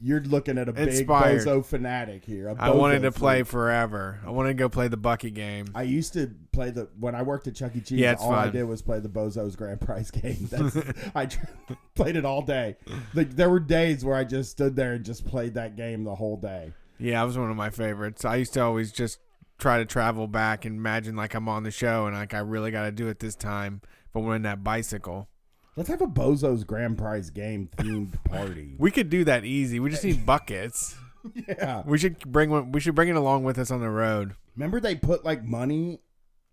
[SPEAKER 2] You're looking at a big Bozo fanatic here.
[SPEAKER 1] I wanted to play forever. I wanted to go play the Bucky game.
[SPEAKER 2] I used to play the when I worked at Chuck E. Cheese.
[SPEAKER 1] Yeah,
[SPEAKER 2] all I did was play the Bozo's Grand Prize game. <laughs> That's, I <laughs> played it all day. Like there were days where I just stood there and just played that game the whole day.
[SPEAKER 1] Yeah, it was one of my favorites. I used to always just try to travel back and imagine like I'm on the show and like I really got to do it this time. But we're in that bicycle.
[SPEAKER 2] Let's have a Bozo's Grand Prize game themed <laughs> party.
[SPEAKER 1] We could do that easy. We just need <laughs> buckets.
[SPEAKER 2] yeah.
[SPEAKER 1] We should bring one. We should bring it along with us on the road.
[SPEAKER 2] Remember they put like money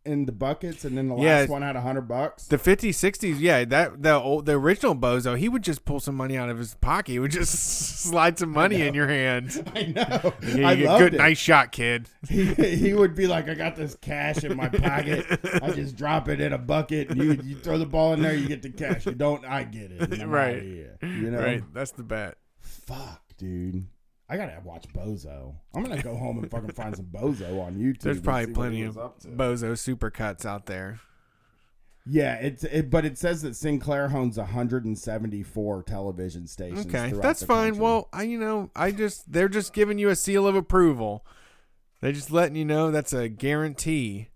[SPEAKER 2] in the buckets and then the last
[SPEAKER 1] Yeah.
[SPEAKER 2] one had a hundred bucks.
[SPEAKER 1] The 50s, 60s, yeah, that the old, the original Bozo, he would just pull some money out of his pocket. He would just <laughs> slide some money in your hand. <laughs>
[SPEAKER 2] I know.
[SPEAKER 1] Yeah,
[SPEAKER 2] I loved
[SPEAKER 1] good,
[SPEAKER 2] it.
[SPEAKER 1] nice shot, kid.
[SPEAKER 2] he, he would be like, I got this cash in my pocket. I <laughs> just drop it in a bucket. And you, you throw the ball in there, you get the cash. You don't, I get it. I'm
[SPEAKER 1] Right.
[SPEAKER 2] here. You know?
[SPEAKER 1] Right, that's the bet.
[SPEAKER 2] Fuck, dude. I gotta watch Bozo. I'm gonna go home and fucking find some Bozo on YouTube.
[SPEAKER 1] There's probably plenty of
[SPEAKER 2] was up to.
[SPEAKER 1] Bozo supercuts out there.
[SPEAKER 2] Yeah, it's it, but it says that Sinclair owns 174 television stations.
[SPEAKER 1] Okay, that's fine.
[SPEAKER 2] country.
[SPEAKER 1] Well, I you know, I just they're just giving you a seal of approval. They're just letting you know that's a guarantee.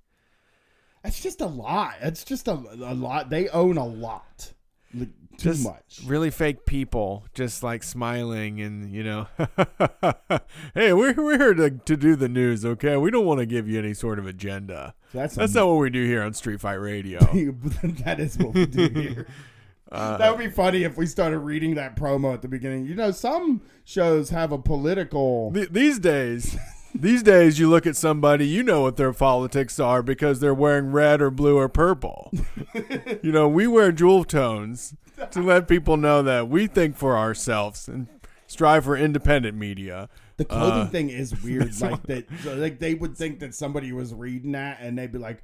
[SPEAKER 2] that's just a lot. That's just a, a lot. They own a lot. Like, too
[SPEAKER 1] Just
[SPEAKER 2] much.
[SPEAKER 1] Really fake people just like smiling and you know, <laughs> hey, we're we're here to to do the news, okay? We don't want to give you any sort of agenda.
[SPEAKER 2] That's
[SPEAKER 1] That's
[SPEAKER 2] a,
[SPEAKER 1] not what we do here on Street Fight Radio. <laughs> <laughs>
[SPEAKER 2] that is what we do here.
[SPEAKER 1] Uh,
[SPEAKER 2] that would be funny if we started reading that promo at the beginning. You know, some shows have a political.
[SPEAKER 1] Th- these days, these days, you look at somebody, you know what their politics are because they're wearing red or blue or purple. <laughs> you know, we wear jewel tones to let people know that we think for ourselves and strive for independent media.
[SPEAKER 2] The clothing
[SPEAKER 1] Uh,
[SPEAKER 2] thing is weird. <laughs> Like that, like they would think that somebody was reading that, and they'd be like,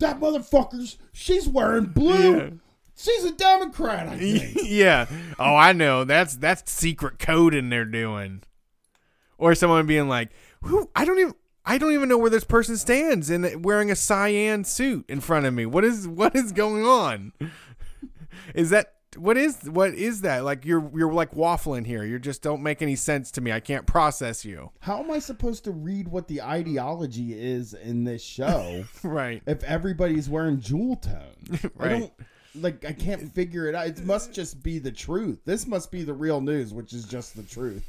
[SPEAKER 2] "That motherfucker's she's wearing blue.
[SPEAKER 1] Yeah.
[SPEAKER 2] She's a Democrat." I think. <laughs>
[SPEAKER 1] yeah. Oh, I know. That's that's secret coding they're doing. Or someone being like, "Who? I don't even." I don't even know where this person stands and wearing a cyan suit in front of me. What is what is going on? Is that what is what is that? Like you're you're like waffling here. You just don't make any sense to me. I can't process you.
[SPEAKER 2] How am I supposed to read what the ideology is in this show <laughs>
[SPEAKER 1] Right.
[SPEAKER 2] if everybody's wearing jewel tone? <laughs> I
[SPEAKER 1] Right.
[SPEAKER 2] don't like. I can't figure it out. It must just be the truth. This must be the real news, which is just the truth.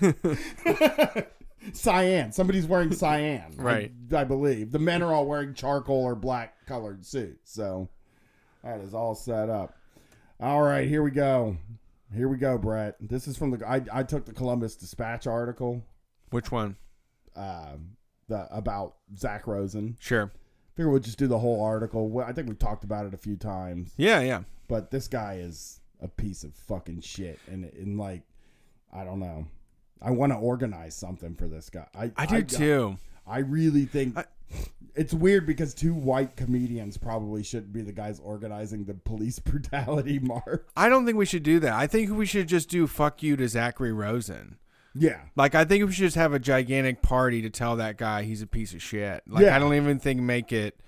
[SPEAKER 2] <laughs> cyan. Somebody's wearing <laughs> cyan.
[SPEAKER 1] Right.
[SPEAKER 2] I, believe the men are all wearing charcoal or black colored suits. So that is all set up. All right, here we go. Here we go, Brett. This is from the. I, I took the Columbus Dispatch article
[SPEAKER 1] Which one?
[SPEAKER 2] um, the about Zach Rosen.
[SPEAKER 1] Sure.
[SPEAKER 2] Figure we'll just do the whole article. I think we've talked about it a few times,
[SPEAKER 1] Yeah, yeah.
[SPEAKER 2] but this guy is a piece of fucking shit, and and like, I don't know. I want to organize something for this guy. I
[SPEAKER 1] I do uh, too.
[SPEAKER 2] I really think
[SPEAKER 1] I-
[SPEAKER 2] it's weird because two white comedians probably shouldn't be the guys organizing the police <laughs> brutality march.
[SPEAKER 1] I don't think we should do that. I think we should just do fuck you to Zachary Rosen.
[SPEAKER 2] Yeah,
[SPEAKER 1] Like I think we should just have a gigantic party to tell that guy he's a piece of shit. Like
[SPEAKER 2] Yeah.
[SPEAKER 1] I don't even think make it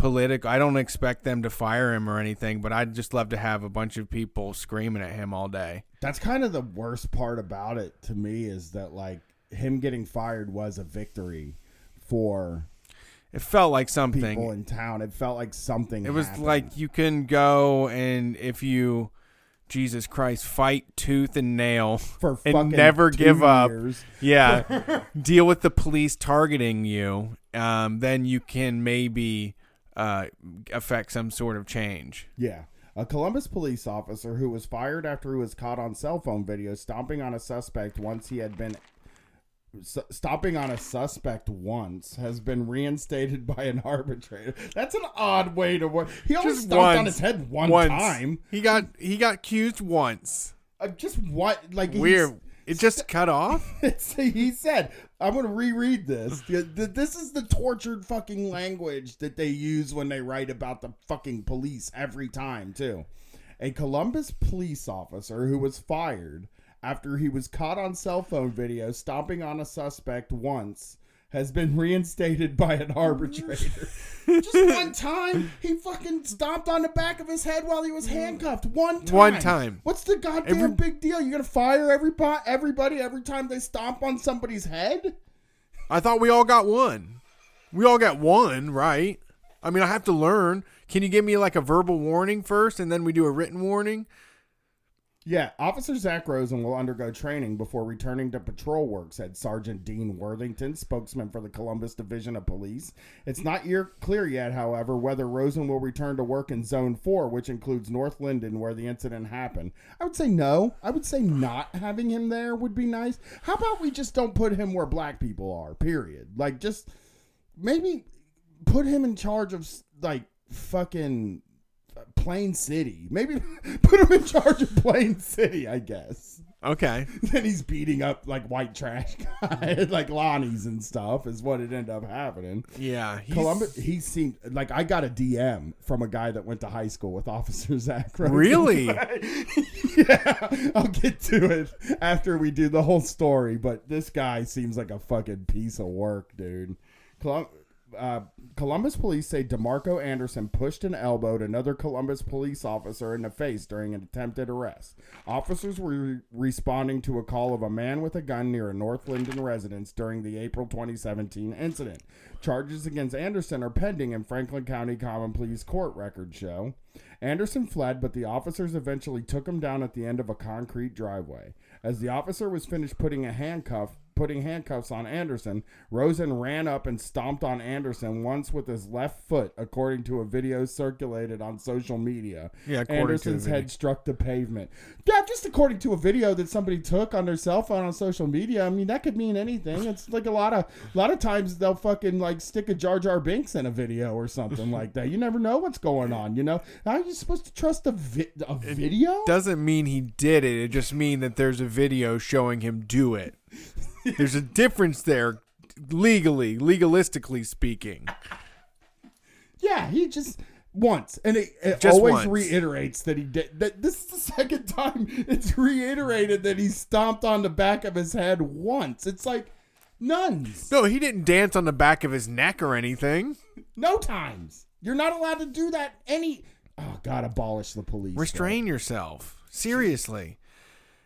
[SPEAKER 1] political. I don't expect them to fire him or anything, but I'd just love to have a bunch of people screaming at him all day.
[SPEAKER 2] that's kind of the worst part about it to me is that like him getting fired was a victory for
[SPEAKER 1] It felt like something people
[SPEAKER 2] in town. It felt like something.
[SPEAKER 1] It was
[SPEAKER 2] happened.
[SPEAKER 1] like you can go and if you Jesus Christ, fight tooth and nail
[SPEAKER 2] for
[SPEAKER 1] and never give up.
[SPEAKER 2] years.
[SPEAKER 1] Yeah, <laughs> deal with the police targeting you. Um, then you can maybe uh, affect some sort of change.
[SPEAKER 2] Yeah. A Columbus police officer who was fired after he was caught on cell phone video stomping on a suspect once he had been stopping on a suspect once has been reinstated by an <laughs> arbitrator. That's an odd way to work. He only
[SPEAKER 1] Just
[SPEAKER 2] stomped on his head one
[SPEAKER 1] once
[SPEAKER 2] time.
[SPEAKER 1] he got he got accused once.
[SPEAKER 2] Uh, just what? Like
[SPEAKER 1] Weird. It <laughs> just cut off.
[SPEAKER 2] He said, I'm going to reread this. Th- th- This is the tortured fucking language that they use when they write about the fucking police every time, too. A Columbus police officer who was fired after he was caught on cell phone video stomping on a suspect once has been reinstated by an arbitrator. <laughs> Just one <laughs> time, he fucking stomped on the back of his head while he was handcuffed. One time.
[SPEAKER 1] One time.
[SPEAKER 2] What's the goddamn
[SPEAKER 1] Every-
[SPEAKER 2] big deal? You're gonna fire everybody, everybody every time they stomp on somebody's head?
[SPEAKER 1] I thought we all got one. We all got one, right? I mean, I have to learn. Can you give me like a verbal warning first, and then we do a written warning?
[SPEAKER 2] Yeah, Officer Zach Rosen will undergo training before returning to patrol work, said Sergeant Dean Worthington, spokesman for the Columbus Division of Police. It's not clear yet, however, whether Rosen will return to work in Zone 4, which includes North Linden, where the incident happened. I would say no. I would say not having him there would be nice. How about we just don't put him where black people are, period? Like, just maybe put him in charge of, like, fucking Plain City. Maybe <laughs> put him in charge of Plain City, I guess.
[SPEAKER 1] Okay. <laughs>
[SPEAKER 2] Then he's beating up like white trash <laughs> guys, like Lonnie's and stuff, is what it ended up happening.
[SPEAKER 1] Yeah. he's-
[SPEAKER 2] Columbus, he seemed like I got a DM from a guy that went to high school with Officer Zach.
[SPEAKER 1] Really?
[SPEAKER 2] yeah, I'll get to it after we do the whole story. But this guy seems like a fucking piece of work, dude. Colum- uh, Columbus police say DeMarco Anderson pushed and elbowed another Columbus police officer in the face during an attempted arrest. Officers were re- responding to a call of a man with a gun near a North Linden residence during the April 2017 incident. Charges against Anderson are pending in Franklin County Common Pleas Court records show. Anderson fled, but the officers eventually took him down at the end of a concrete driveway. As the officer was finished putting a handcuff putting handcuffs on Anderson, Rosen ran up and stomped on Anderson once with his left foot, according to a video circulated on social media.
[SPEAKER 1] Yeah, according to the
[SPEAKER 2] Anderson's head struck the pavement. Yeah, just according to a video that somebody took on their cell phone on social media. I mean, that could mean anything. It's like a lot of a lot of times they'll fucking like stick a Jar Jar Binks in a video or something like that. You never know what's going on. You know, how are you supposed to trust a, vi- a video?
[SPEAKER 1] Doesn't mean he did it. It just means that there's a video showing him do it. <laughs> <laughs> There's a difference there, legally, legalistically speaking.
[SPEAKER 2] Yeah, he just once, and it, it
[SPEAKER 1] Just
[SPEAKER 2] always
[SPEAKER 1] once.
[SPEAKER 2] reiterates that he did. That this is the <laughs> second time it's reiterated that he stomped on the back of his head once. It's like nuns.
[SPEAKER 1] No, he didn't dance on the back of his neck or anything.
[SPEAKER 2] No times. You're not allowed to do that. Any. Oh God, abolish the police.
[SPEAKER 1] Restrain yourself. Seriously.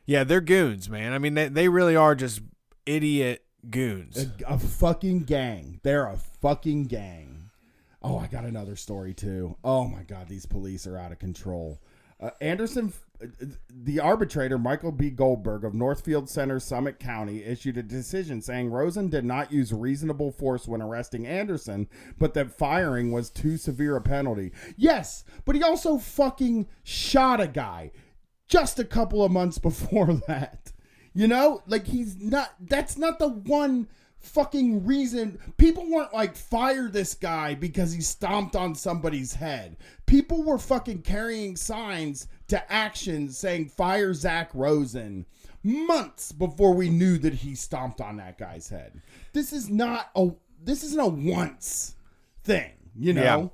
[SPEAKER 1] Yeah, they're goons, man. I mean, they, they really are just idiot goons.
[SPEAKER 2] A, a fucking gang. They're a fucking gang. Oh, I got another story too. Oh my God, these police are out of control. Uh, Anderson, uh, the arbitrator Michael B. Goldberg of Northfield Center, Summit County, issued a decision saying Rosen did not use reasonable force when arresting Anderson, but that firing was too severe a penalty. Yes, but he also fucking shot a guy just a couple of months <laughs> before that. You know, like he's not. That's not the one fucking reason. People weren't like fire this guy because he stomped on somebody's head. People were fucking carrying signs to action saying fire Zach Rosen months before we knew that he stomped on that guy's head. This is not a. This isn't a once thing. You know.
[SPEAKER 1] Yeah.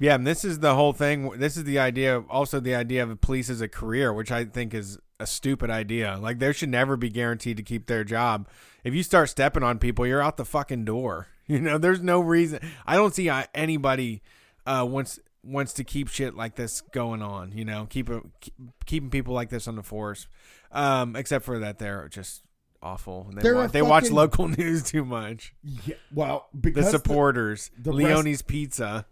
[SPEAKER 1] Yeah, and this is the whole thing. This is the idea, of also the idea of a police as a career, which I think is a stupid idea. Like, there should never be guaranteed to keep their job. If you start stepping on people, you're out the fucking door. <laughs> You know, there's no reason. I don't see anybody uh, wants wants to keep shit like this going on. You know, keep, keep keeping people like this on the force. Um, except for that, they're just awful. They,
[SPEAKER 2] They're
[SPEAKER 1] wa-
[SPEAKER 2] a
[SPEAKER 1] they watch local <laughs> news too much.
[SPEAKER 2] Yeah, well,
[SPEAKER 1] The
[SPEAKER 2] because the-
[SPEAKER 1] supporters,
[SPEAKER 2] the rest-
[SPEAKER 1] Leone's Pizza.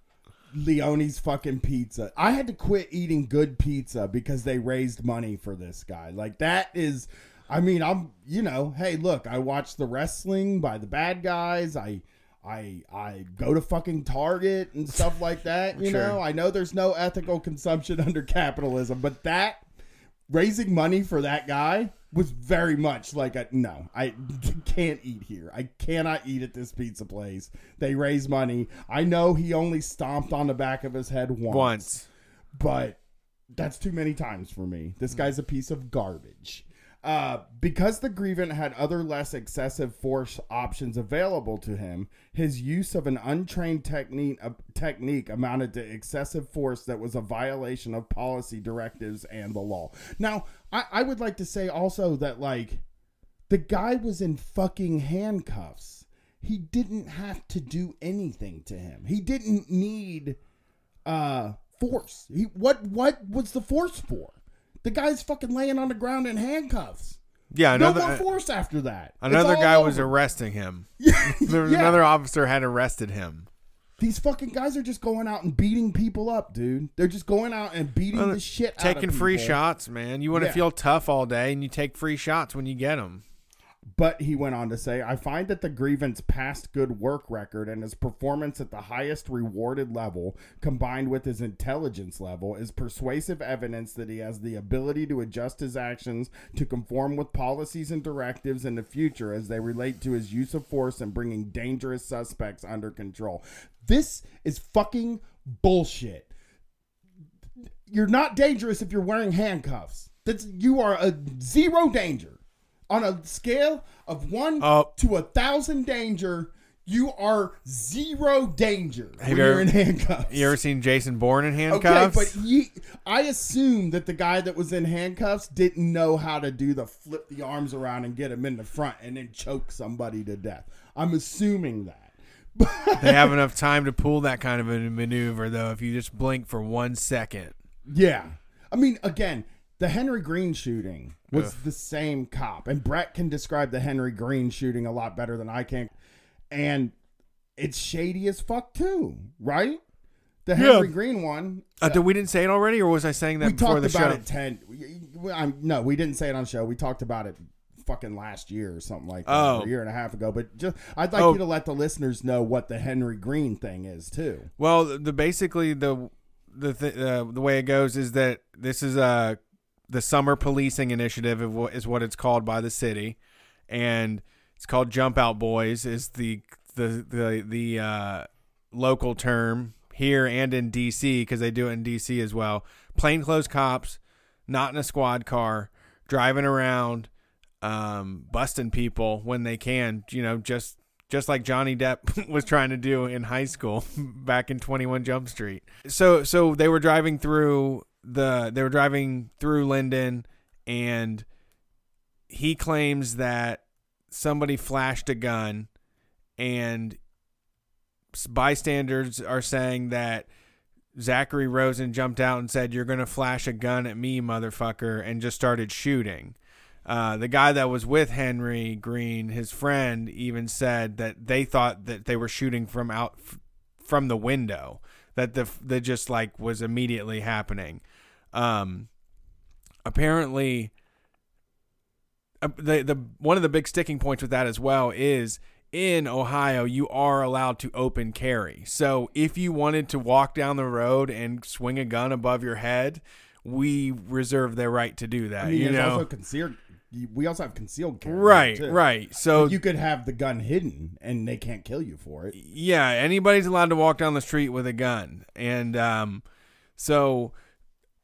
[SPEAKER 2] Leone's fucking pizza. I had to quit eating good pizza because they raised money for this guy. Like that is I mean, I'm you know, hey, look, I watch the wrestling by the bad guys. I I I go to fucking Target and stuff like that, you
[SPEAKER 1] Sure.
[SPEAKER 2] know. I know there's no ethical consumption <laughs> under capitalism, but that raising money for that guy was very much like a no i <laughs> can't eat here. I cannot eat at this pizza place. They raise money. I know he only stomped on the back of his head once,
[SPEAKER 1] Once.
[SPEAKER 2] but that's too many times for me. This guy's a piece of garbage uh, because the grievant had other less excessive force options available to him, his use of an untrained technique uh, technique amounted to excessive force that was a violation of policy directives and the law. Now, I, I would like to say also that like the guy was in fucking handcuffs. He didn't have to do anything to him. He didn't need uh force. He what what was the force for? The guy's fucking laying on the ground in handcuffs.
[SPEAKER 1] Yeah, another
[SPEAKER 2] no more uh, force after that.
[SPEAKER 1] Another guy was arresting him. <laughs>
[SPEAKER 2] Yeah,
[SPEAKER 1] There was
[SPEAKER 2] yeah.
[SPEAKER 1] another officer had arrested him.
[SPEAKER 2] These fucking guys are just going out and beating people up, dude. They're just going out and beating
[SPEAKER 1] Well,
[SPEAKER 2] the shit out
[SPEAKER 1] Taking free shots, man. You want to
[SPEAKER 2] Yeah.
[SPEAKER 1] feel tough all day, and you take free shots when you get them.
[SPEAKER 2] But he went on to say, I find that the grievance past good work record and his performance at the highest rewarded level, combined with his intelligence level, is persuasive evidence that he has the ability to adjust his actions to conform with policies and directives in the future as they relate to his use of force and bringing dangerous suspects under control. This is fucking bullshit. You're not dangerous if you're wearing handcuffs. That's you are a zero danger. On a scale of one
[SPEAKER 1] Oh.
[SPEAKER 2] to a thousand danger, you are zero danger when
[SPEAKER 1] you
[SPEAKER 2] you're
[SPEAKER 1] ever-
[SPEAKER 2] in handcuffs.
[SPEAKER 1] You ever seen Jason Bourne in handcuffs?
[SPEAKER 2] okay, but he, I assume that the guy that was in handcuffs didn't know how to do the flip the arms around and get him in the front and then choke somebody to death. I'm assuming that. <laughs>
[SPEAKER 1] they have enough time to pull that kind of a maneuver, though. If you just blink for one second,
[SPEAKER 2] Yeah. I mean, again, the Henry Green shooting was
[SPEAKER 1] Ugh.
[SPEAKER 2] the same cop. And Brett can describe the Henry Green shooting a lot better than I can. And it's shady as fuck, too, right? The
[SPEAKER 1] Yeah.
[SPEAKER 2] Henry Green one.
[SPEAKER 1] uh, did we didn't say it already, or was I saying that
[SPEAKER 2] we
[SPEAKER 1] before
[SPEAKER 2] talked
[SPEAKER 1] the
[SPEAKER 2] about
[SPEAKER 1] show?
[SPEAKER 2] it 10. we- I'm, no, we didn't say it on show. We talked about it fucking last year or something like that.
[SPEAKER 1] Oh.
[SPEAKER 2] a year and a half ago. But just I'd like
[SPEAKER 1] Oh.
[SPEAKER 2] you to let the listeners know what the Henry Green thing is, too.
[SPEAKER 1] Well, the basically the the th- uh, the way it goes is that this is uh, the summer policing initiative is what it's called by the city, and it's called Jump Out Boys is the the the the uh, local term here and in DC because they do it in DC as well. Plainclothes cops, not in a squad car, driving around, um, busting people when they can. You know, just just like Johnny Depp <laughs> was trying to do in high school <laughs> back in 21 Jump Street. So so they were driving through the they were driving through Linden and he claims that somebody flashed a gun and bystanders are saying that Zachary Rosen jumped out and said, "You're going to flash a gun at me, motherfucker," and just started shooting. Uh, the guy that was with Henry Green, his friend, even said that they thought that they were shooting from out f- from the window. That the that just like was immediately happening. Um, apparently, uh, the the one of the big sticking points with that as well is in Ohio you are allowed to open carry. So if you wanted to walk down the road and swing a gun above your head, we reserve the right to do that.
[SPEAKER 2] I mean,
[SPEAKER 1] you know,
[SPEAKER 2] also concealed. We also have concealed carry.
[SPEAKER 1] right, right. So
[SPEAKER 2] you could have the gun hidden and they can't kill you for it.
[SPEAKER 1] yeah, anybody's allowed to walk down the street with a gun, and um, so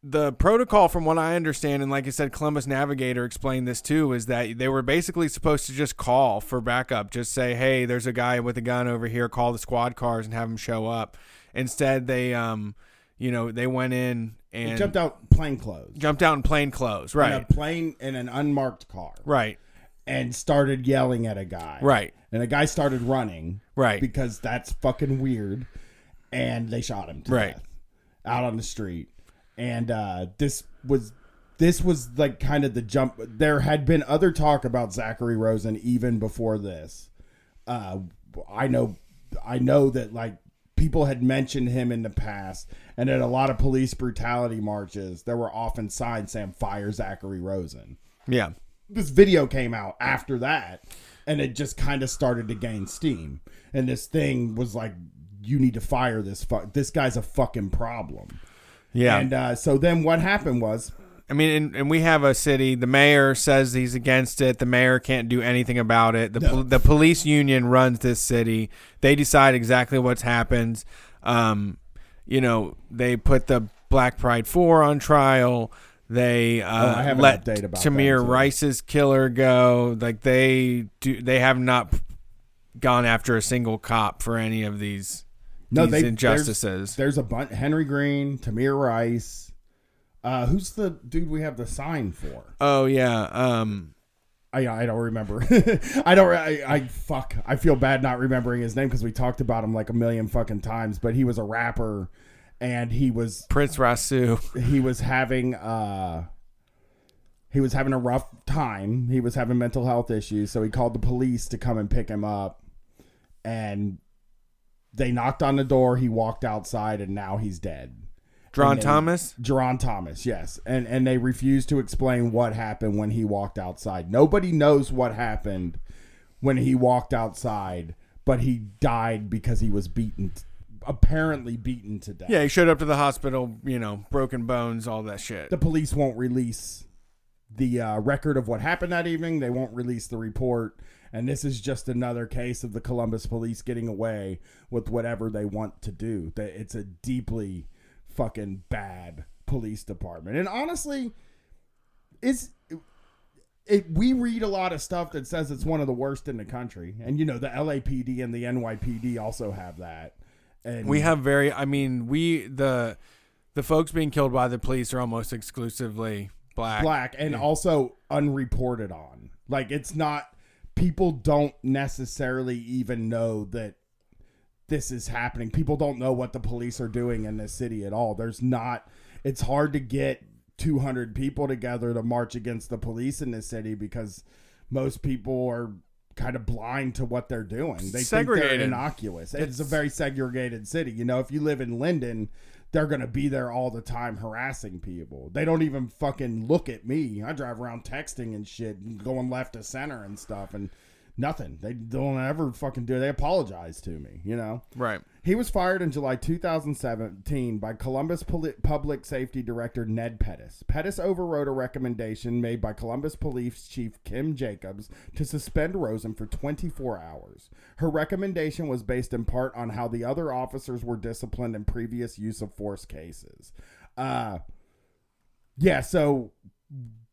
[SPEAKER 1] the protocol, from what I understand, and like I said, Columbus Navigator explained this too, is that they were basically supposed to just call for backup, just say, "Hey, there's a guy with a gun over here. Call the squad cars and have him show up." Instead, they um, you know, they went in
[SPEAKER 2] He
[SPEAKER 1] and
[SPEAKER 2] jumped out plain clothes.
[SPEAKER 1] jumped out in plain clothes, right?
[SPEAKER 2] In a plane in an unmarked car.
[SPEAKER 1] right,
[SPEAKER 2] And started yelling at a guy.
[SPEAKER 1] right,
[SPEAKER 2] And a guy started running.
[SPEAKER 1] right.
[SPEAKER 2] Because that's fucking weird. And they shot him to
[SPEAKER 1] Right.
[SPEAKER 2] death out on the street. And uh, this was this was like kind of the jump. There had been other talk about Zachary Rosen even before this. Uh, I know, I know that like people had mentioned him in the past, and at a lot of police brutality marches, there were often signs saying "Fire Zachary Rosen."
[SPEAKER 1] Yeah.
[SPEAKER 2] This video came out after that, and it just kind of started to gain steam. And this thing was like, "You need to fire this. Fu- this guy's a fucking problem."
[SPEAKER 1] Yeah.
[SPEAKER 2] And uh, so then what happened was
[SPEAKER 1] I mean, and, and we have a city. The mayor says he's against it. The mayor can't do anything about it. The pol- the police union runs this city. They decide exactly what's happened. Um, you know, they put the Black Pride Four on trial. They
[SPEAKER 2] Oh,
[SPEAKER 1] uh,
[SPEAKER 2] an
[SPEAKER 1] let
[SPEAKER 2] about
[SPEAKER 1] Tamir. Rice's killer go. Like they do. They have not gone after a single cop for any of these
[SPEAKER 2] No,
[SPEAKER 1] these
[SPEAKER 2] they-
[SPEAKER 1] injustices.
[SPEAKER 2] there's a bunch. Henry Green, Tamir Rice. Uh, who's the dude we have the sign for?
[SPEAKER 1] oh yeah. Um,
[SPEAKER 2] I I don't remember. <laughs> I don't. I, I fuck. I feel bad not remembering his name because we talked about him like a million fucking times. But he was a rapper, and he was
[SPEAKER 1] Prince Rasu. <laughs>
[SPEAKER 2] he was having uh he was having a rough time. He was having mental health issues, so he called the police to come and pick him up. And they knocked on the door. He walked outside, and now he's dead. Then-
[SPEAKER 1] Thomas.
[SPEAKER 2] Jerron Thomas, yes. And and they refused to explain what happened when he walked outside. Nobody knows what happened when he walked outside, but he died because he was beaten apparently beaten to death.
[SPEAKER 1] Yeah, he showed up to the hospital, you know, broken bones, all that shit.
[SPEAKER 2] The police won't release the uh, record of what happened that evening. They won't release the report. And this is just another case of the Columbus police getting away with whatever they want to do. That it's a deeply fucking bad police department. And honestly, is it we read a lot of stuff that says it's one of the worst in the country. And you know, the LAPD and the NYPD also have that. And
[SPEAKER 1] we have very I mean, we the the folks being killed by the police are almost exclusively black.
[SPEAKER 2] black and also unreported on. Like it's not people don't necessarily even know that this is happening. People don't know what the police are doing in this city at all. There's not it's hard to get 200 people together to march against the police in this city because most people are kind of blind to what they're doing. They think they're innocuous. It's, a very segregated city. You know, if you live in Linden, they're to be there all the time harassing people. They don't even fucking look at me. I drive around texting and shit, and going left to center and stuff, and nothing. They don't ever fucking do. it. They apologize to me, you know?
[SPEAKER 1] Right.
[SPEAKER 2] He was fired in July 2017 by Columbus Poli- Public Safety Director Ned Pettus. Pettus overrode a recommendation made by Columbus Police Chief Kim Jacobs to suspend Rosen for 24 hours. Her recommendation was based in part on how the other officers were disciplined in previous use of force cases. Uh, yeah, so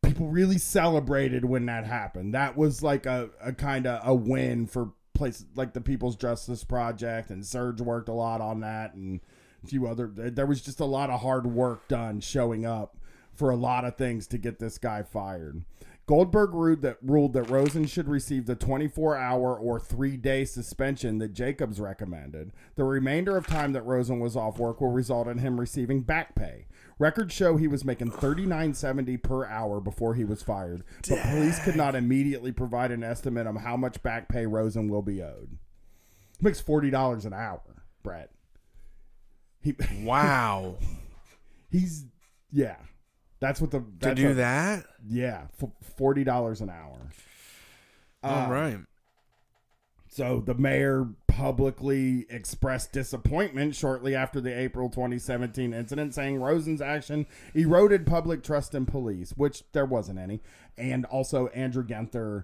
[SPEAKER 2] people really celebrated when that happened. That was like a, a kind of a win for places like the People's Justice Project and Surge worked a lot on that and a few other there was just a lot of hard work done showing up for a lot of things to get this guy fired. Goldberg ruled that ruled that Rosen should receive the 24-hour or 3-day suspension that Jacobs recommended. The remainder of time that Rosen was off work will result in him receiving back pay. Records show he was making 39.70 per hour before he was fired, but police could not immediately provide an estimate on how much back pay Rosen will be owed. He makes $40 an hour, Brett. He <laughs>
[SPEAKER 1] Wow.
[SPEAKER 2] he's yeah. That's what the
[SPEAKER 1] to do
[SPEAKER 2] a-
[SPEAKER 1] that?
[SPEAKER 2] Yeah, f- forty dollars an hour.
[SPEAKER 1] All
[SPEAKER 2] Uh,
[SPEAKER 1] right.
[SPEAKER 2] So the mayor publicly expressed disappointment shortly after the April 2017 incident, saying Rosen's action eroded public trust in police, which there wasn't any, and also Andrew Ginther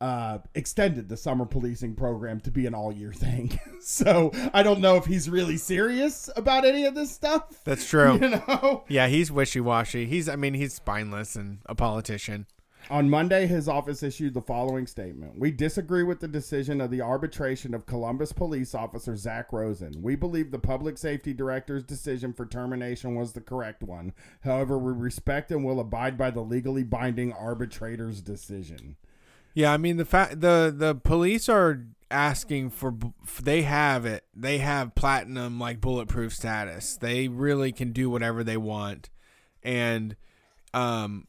[SPEAKER 2] uh, extended the summer policing program to be an all-year thing. <laughs> so I don't know if he's really serious about any of this stuff.
[SPEAKER 1] That's true. <laughs>
[SPEAKER 2] You know.
[SPEAKER 1] Yeah, he's wishy washy. He's I mean, he's spineless and a politician.
[SPEAKER 2] On Monday, his office issued the following statement We disagree with the decision of the arbitration of Columbus police officer Zach Rosen. We believe the public safety director's decision for termination was the correct one. However, we respect and will abide by the legally binding arbitrator's decision.
[SPEAKER 1] Yeah, I mean the fact the the police are asking for they have it. They have platinum like bulletproof status. They really can do whatever they want. And um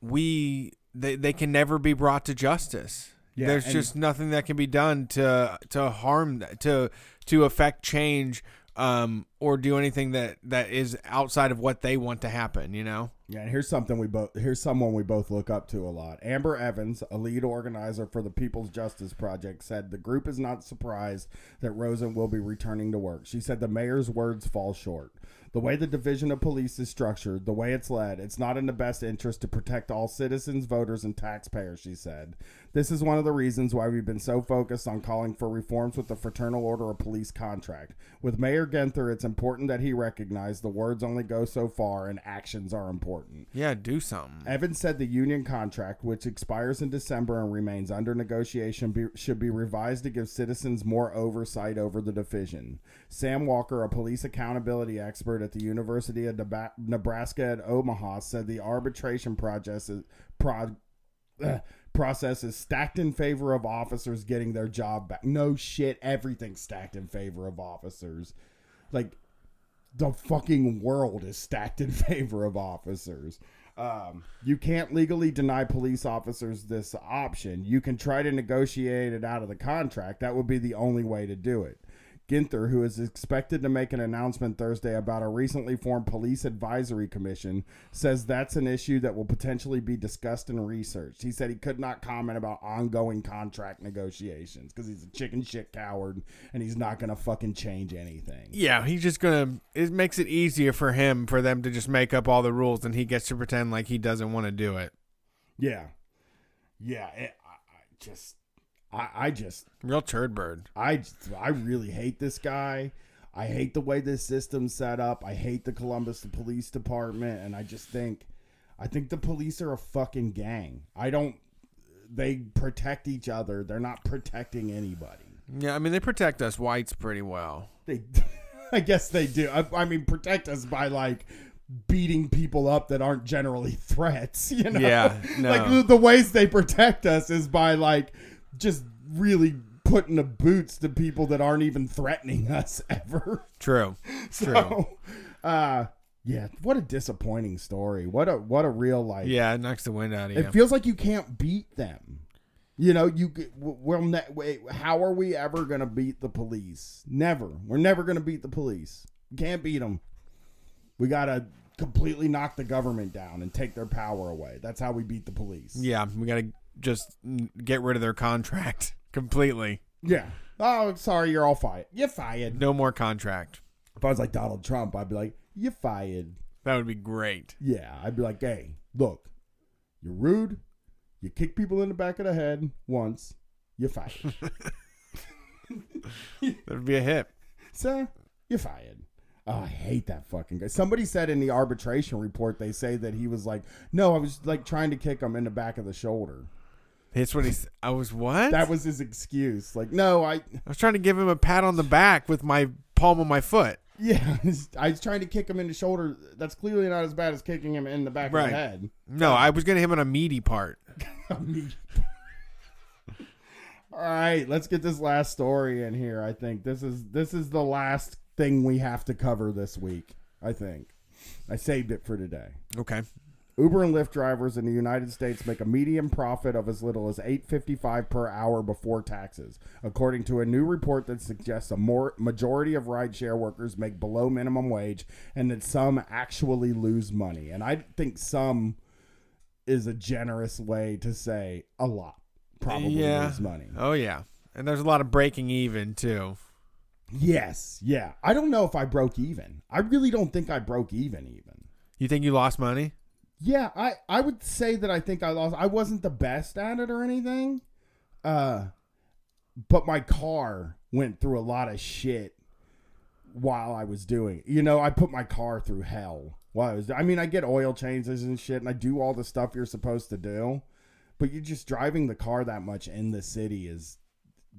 [SPEAKER 1] we they they can never be brought to justice.
[SPEAKER 2] Yeah,
[SPEAKER 1] There's just nothing that can be done to to harm to to affect change um, or do anything that that is outside of what they want to happen. You know.
[SPEAKER 2] Yeah, and here's something we both here's someone we both look up to a lot. Amber Evans, a lead organizer for the People's Justice Project, said the group is not surprised that Rosen will be returning to work. She said the mayor's words fall short. The way the division of police is structured, the way it's led, it's not in the best interest to protect all citizens, voters, and taxpayers, she said. This is one of the reasons why we've been so focused on calling for reforms with the Fraternal Order of Police contract. With Mayor Ginther, it's important that he recognize the words only go so far and actions are important.
[SPEAKER 1] Yeah, do something.
[SPEAKER 2] Evans said the union contract, which expires in December and remains under negotiation, be, should be revised to give citizens more oversight over the division. Sam Walker, a police accountability expert at the University of Nebraska at Omaha, said the arbitration process is, pro, uh, process is stacked in favor of officers getting their job back. No shit, everything's stacked in favor of officers. Like, the fucking world is stacked in <laughs> favor of officers. Um, you can't legally deny police officers this option. You can try to negotiate it out of the contract. That would be the only way to do it. Ginther, who is expected to make an announcement Thursday about a recently formed police advisory commission, says that's an issue that will potentially be discussed and researched. He said he could not comment about ongoing contract negotiations because he's a chicken shit coward and he's not going to fucking change anything.
[SPEAKER 1] Yeah, he's just gonna. It makes it easier for him for them to just make up all the rules, and he gets to pretend like he doesn't want to do it.
[SPEAKER 2] Yeah, yeah. It, I, I just, I, I just,
[SPEAKER 1] Real turd bird.
[SPEAKER 2] I, I really hate this guy. I hate the way this system's set up. I hate the Columbus Police Department, and I just think, I think the police are a fucking gang. I don't. They protect each other. They're not protecting anybody.
[SPEAKER 1] Yeah, I mean they protect us whites pretty well.
[SPEAKER 2] They, <laughs> I guess they do. I, I mean, protect us by like beating people up that aren't generally <laughs> threats. You know,
[SPEAKER 1] Yeah, <laughs> no.
[SPEAKER 2] like the, the ways they protect us is by like just really putting the boots to people that aren't even threatening <laughs> us ever.
[SPEAKER 1] True. <laughs> True.
[SPEAKER 2] Uh, yeah, what a disappointing story. What a what a real life.
[SPEAKER 1] Yeah, it knocks the wind out of you.
[SPEAKER 2] It feels like you can't beat them. You know, you g- w- will ne- wait, how are we ever going to beat the police? Never. We're never going to beat the police. Can't beat them. We got to completely knock the government down and take their power away. That's how we beat the police.
[SPEAKER 1] yeah, we gotta just get rid of their contract <laughs> completely.
[SPEAKER 2] Yeah. Oh, sorry, you're all fired. You're fired.
[SPEAKER 1] No more contract.
[SPEAKER 2] If I was like Donald Trump, I'd be like, "You're fired."
[SPEAKER 1] That would be great.
[SPEAKER 2] Yeah, I'd be like, "Hey, look, you're rude. You kick people in the back of the head once. You're fired." <laughs> <laughs>
[SPEAKER 1] That would be a hit.
[SPEAKER 2] Sir, you're fired. Oh, I hate that fucking guy. Somebody said in the arbitration report they say that he was like, "No, I was like trying to kick him in the back of the shoulder."
[SPEAKER 1] It's what he's. I was what?
[SPEAKER 2] That was his excuse. Like, no, I
[SPEAKER 1] I was trying to give him a pat on the back with my palm of my foot.
[SPEAKER 2] yeah, <laughs> I was trying to kick him in the shoulder. That's clearly not as bad as kicking him in the back
[SPEAKER 1] Right.
[SPEAKER 2] of the head.
[SPEAKER 1] No, I was gonna hit him on a meaty part. <laughs>
[SPEAKER 2] I mean- All right, let's get this last story in here. I think this is this is the last thing we have to cover this week. I think I saved it for today.
[SPEAKER 1] Okay.
[SPEAKER 2] Uber and Lyft drivers in the United States make a median profit of as little as 8.55 per hour before taxes, according to a new report that suggests a more majority of rideshare workers make below minimum wage and that some actually lose money. And I think some is a generous way to say a lot probably
[SPEAKER 1] Yeah.
[SPEAKER 2] lose money.
[SPEAKER 1] Oh yeah, and there's a lot of breaking even too.
[SPEAKER 2] Yes, yeah. I don't know if I broke even. I really don't think I broke even even.
[SPEAKER 1] You think you lost money?
[SPEAKER 2] Yeah, I I would say that I think I lost. I wasn't the best at it or anything, uh, but my car went through a lot of shit while I was doing. it. You know, I put my car through hell while I was. I mean, I get oil changes and shit, and I do all the stuff you're supposed to do, but you're just driving the car that much in the city is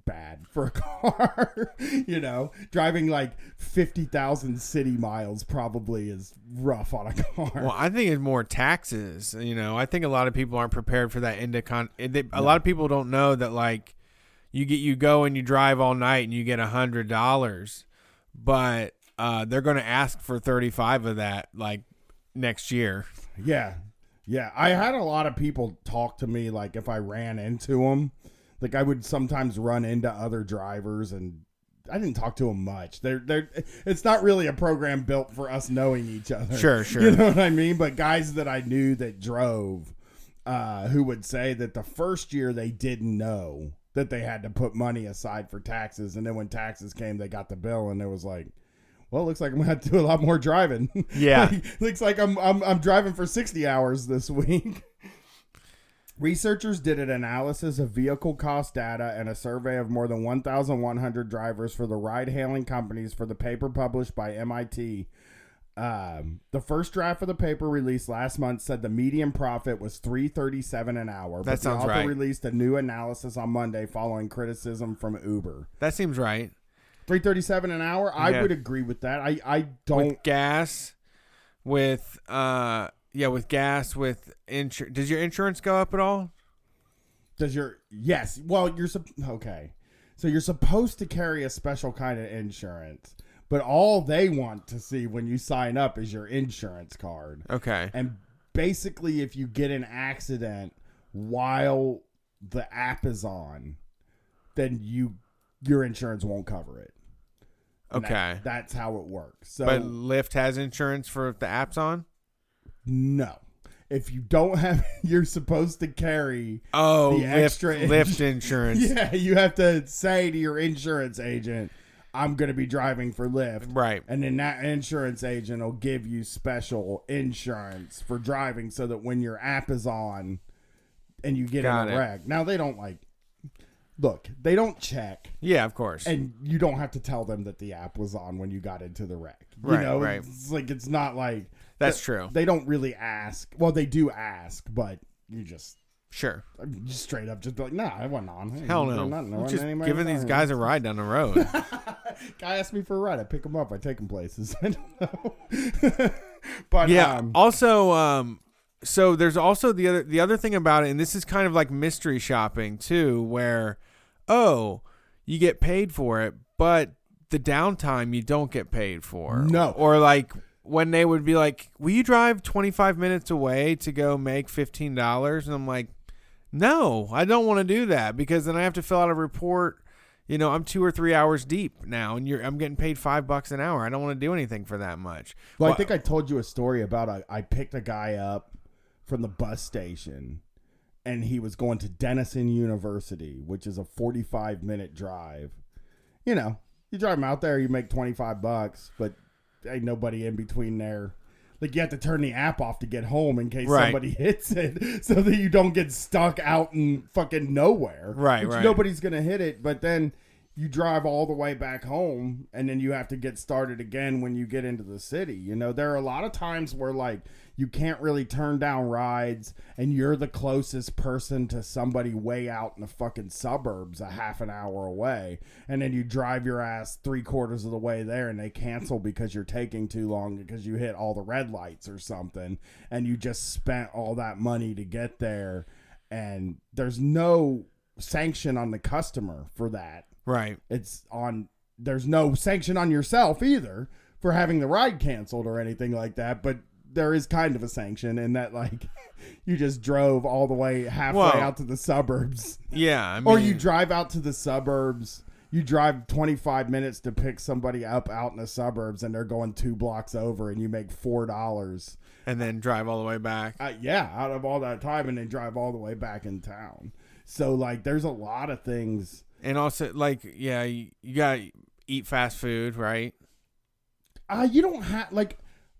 [SPEAKER 2] bad for a <laughs> car. you know, driving like 50,000 city miles probably is rough on a car.
[SPEAKER 1] Well, I think it's more taxes. You know, I think a lot of people aren't prepared for that. Into con- they, a lot of people don't know that like you get you go and you drive all night and you get a hundred dollars, but uh, they're going to ask for thirty five of that like next year.
[SPEAKER 2] Yeah. Yeah. I had a lot of people talk to me like if I ran into them, Like I would sometimes run into other drivers and I didn't talk to them much. They're they're it's not really a program built for us knowing each other.
[SPEAKER 1] Sure, <laughs> sure.
[SPEAKER 2] You know what I mean? But guys that I knew that drove uh who would say that the first year they didn't know that they had to put money aside for taxes and then when taxes came they got the bill and it was like well, it looks like I'm gonna have to do a lot more driving. <laughs>
[SPEAKER 1] Yeah.
[SPEAKER 2] looks like I'm, I'm I'm driving for 60 hours this <laughs> week. Researchers did an analysis of vehicle cost data and a survey of more than 1,100 drivers for the ride-hailing companies for the paper published by MIT. Um, the first draft of the paper released last month said the median profit was 337 an hour.
[SPEAKER 1] That
[SPEAKER 2] but
[SPEAKER 1] sounds
[SPEAKER 2] the author
[SPEAKER 1] right.
[SPEAKER 2] released a new analysis on Monday following criticism from Uber.
[SPEAKER 1] That seems right.
[SPEAKER 2] 337 an hour? I
[SPEAKER 1] Yeah.
[SPEAKER 2] would agree with that. I, I don't
[SPEAKER 1] With gas, with uh, yeah, with gas, with insurance. Does your insurance go up at all?
[SPEAKER 2] Does your yes? Well, you're sup- okay. So you're supposed to carry a special kind of insurance, but all they want to see when you sign up is your insurance card.
[SPEAKER 1] Okay.
[SPEAKER 2] And basically, if you get an accident while the app is on, then you your insurance won't cover it. And that-
[SPEAKER 1] Okay.
[SPEAKER 2] that's how it works. So
[SPEAKER 1] but Lyft has insurance for if the app's on.
[SPEAKER 2] No, if you don't have, <laughs> you're supposed to carry
[SPEAKER 1] Oh,
[SPEAKER 2] The extra
[SPEAKER 1] Lyft <laughs> insurance.
[SPEAKER 2] Yeah, you have to say to your insurance agent, I'm going to be driving for Lyft.
[SPEAKER 1] Right.
[SPEAKER 2] And then that insurance agent will give you special insurance for driving so that when your app is on and you get
[SPEAKER 1] Got
[SPEAKER 2] in
[SPEAKER 1] it.
[SPEAKER 2] a wreck. Now, they don't like, look, they don't check.
[SPEAKER 1] Yeah, of course.
[SPEAKER 2] And you don't have to tell them that the app was on when you got into the wreck. You
[SPEAKER 1] Right,
[SPEAKER 2] know,
[SPEAKER 1] right.
[SPEAKER 2] it's like it's not like
[SPEAKER 1] That's true.
[SPEAKER 2] They don't really ask. Well, they do ask, but you just
[SPEAKER 1] Sure.
[SPEAKER 2] Just straight up just be like, nah, I wasn't on.
[SPEAKER 1] Hell no.
[SPEAKER 2] nothing. I
[SPEAKER 1] I'm just giving these guys a ride down the road. <laughs>
[SPEAKER 2] Guy asked me for a ride. I pick him up. I take him places. <laughs> I don't know. <laughs> but
[SPEAKER 1] yeah.
[SPEAKER 2] um,
[SPEAKER 1] also, um, so there's also the other the other thing about it, and this is kind of like mystery shopping too, where oh, you get paid for it, but the downtime you don't get paid for.
[SPEAKER 2] No.
[SPEAKER 1] Or like when they would be like, "Will you drive 25 minutes away to go make fifteen dollars?" And I'm like, "No, I don't want to do that because then I have to fill out a report." You know, I'm two or three hours deep now, and you're I'm getting paid five bucks an hour. I don't want to do anything for that much.
[SPEAKER 2] well, I think I told you a story about a, I picked a guy up from the bus station, and he was going to Denison University, which is a 45 minute drive. You know, you drive him out there, you make 25 bucks, but ain't nobody in between there. Like you have to turn the app off to get home in case
[SPEAKER 1] Right.
[SPEAKER 2] somebody <laughs> hits it, so that you don't get stuck out in fucking nowhere.
[SPEAKER 1] Right,
[SPEAKER 2] Which
[SPEAKER 1] right.
[SPEAKER 2] Nobody's gonna hit it, but then you drive all the way back home, and then you have to get started again when you get into the city. You know, there are a lot of times where like you can't really turn down rides, and you're the closest person to somebody way out in the fucking suburbs, a half an hour away, and then you drive your ass three quarters of the way there, and they cancel because you're taking too long because you hit all the red lights or something, and you just spent all that money to get there, and there's no sanction on the customer for that
[SPEAKER 1] right.
[SPEAKER 2] it's on there's no sanction on yourself either for having the ride canceled or anything like that but there is kind of a sanction in that like <laughs> you just drove all the way halfway
[SPEAKER 1] Well-
[SPEAKER 2] out to the suburbs <laughs>
[SPEAKER 1] Yeah, I mean,
[SPEAKER 2] or you drive out to the suburbs you drive 25 minutes to pick somebody up out in the suburbs and they're going two blocks over and you make four dollars
[SPEAKER 1] and then drive all the way back.
[SPEAKER 2] uh, yeah, out of all that time, and then drive all the way back in town. So like, there's a lot of things.
[SPEAKER 1] And also, like, yeah, you, you gotta eat fast food, right?
[SPEAKER 2] Uh, you don't have like,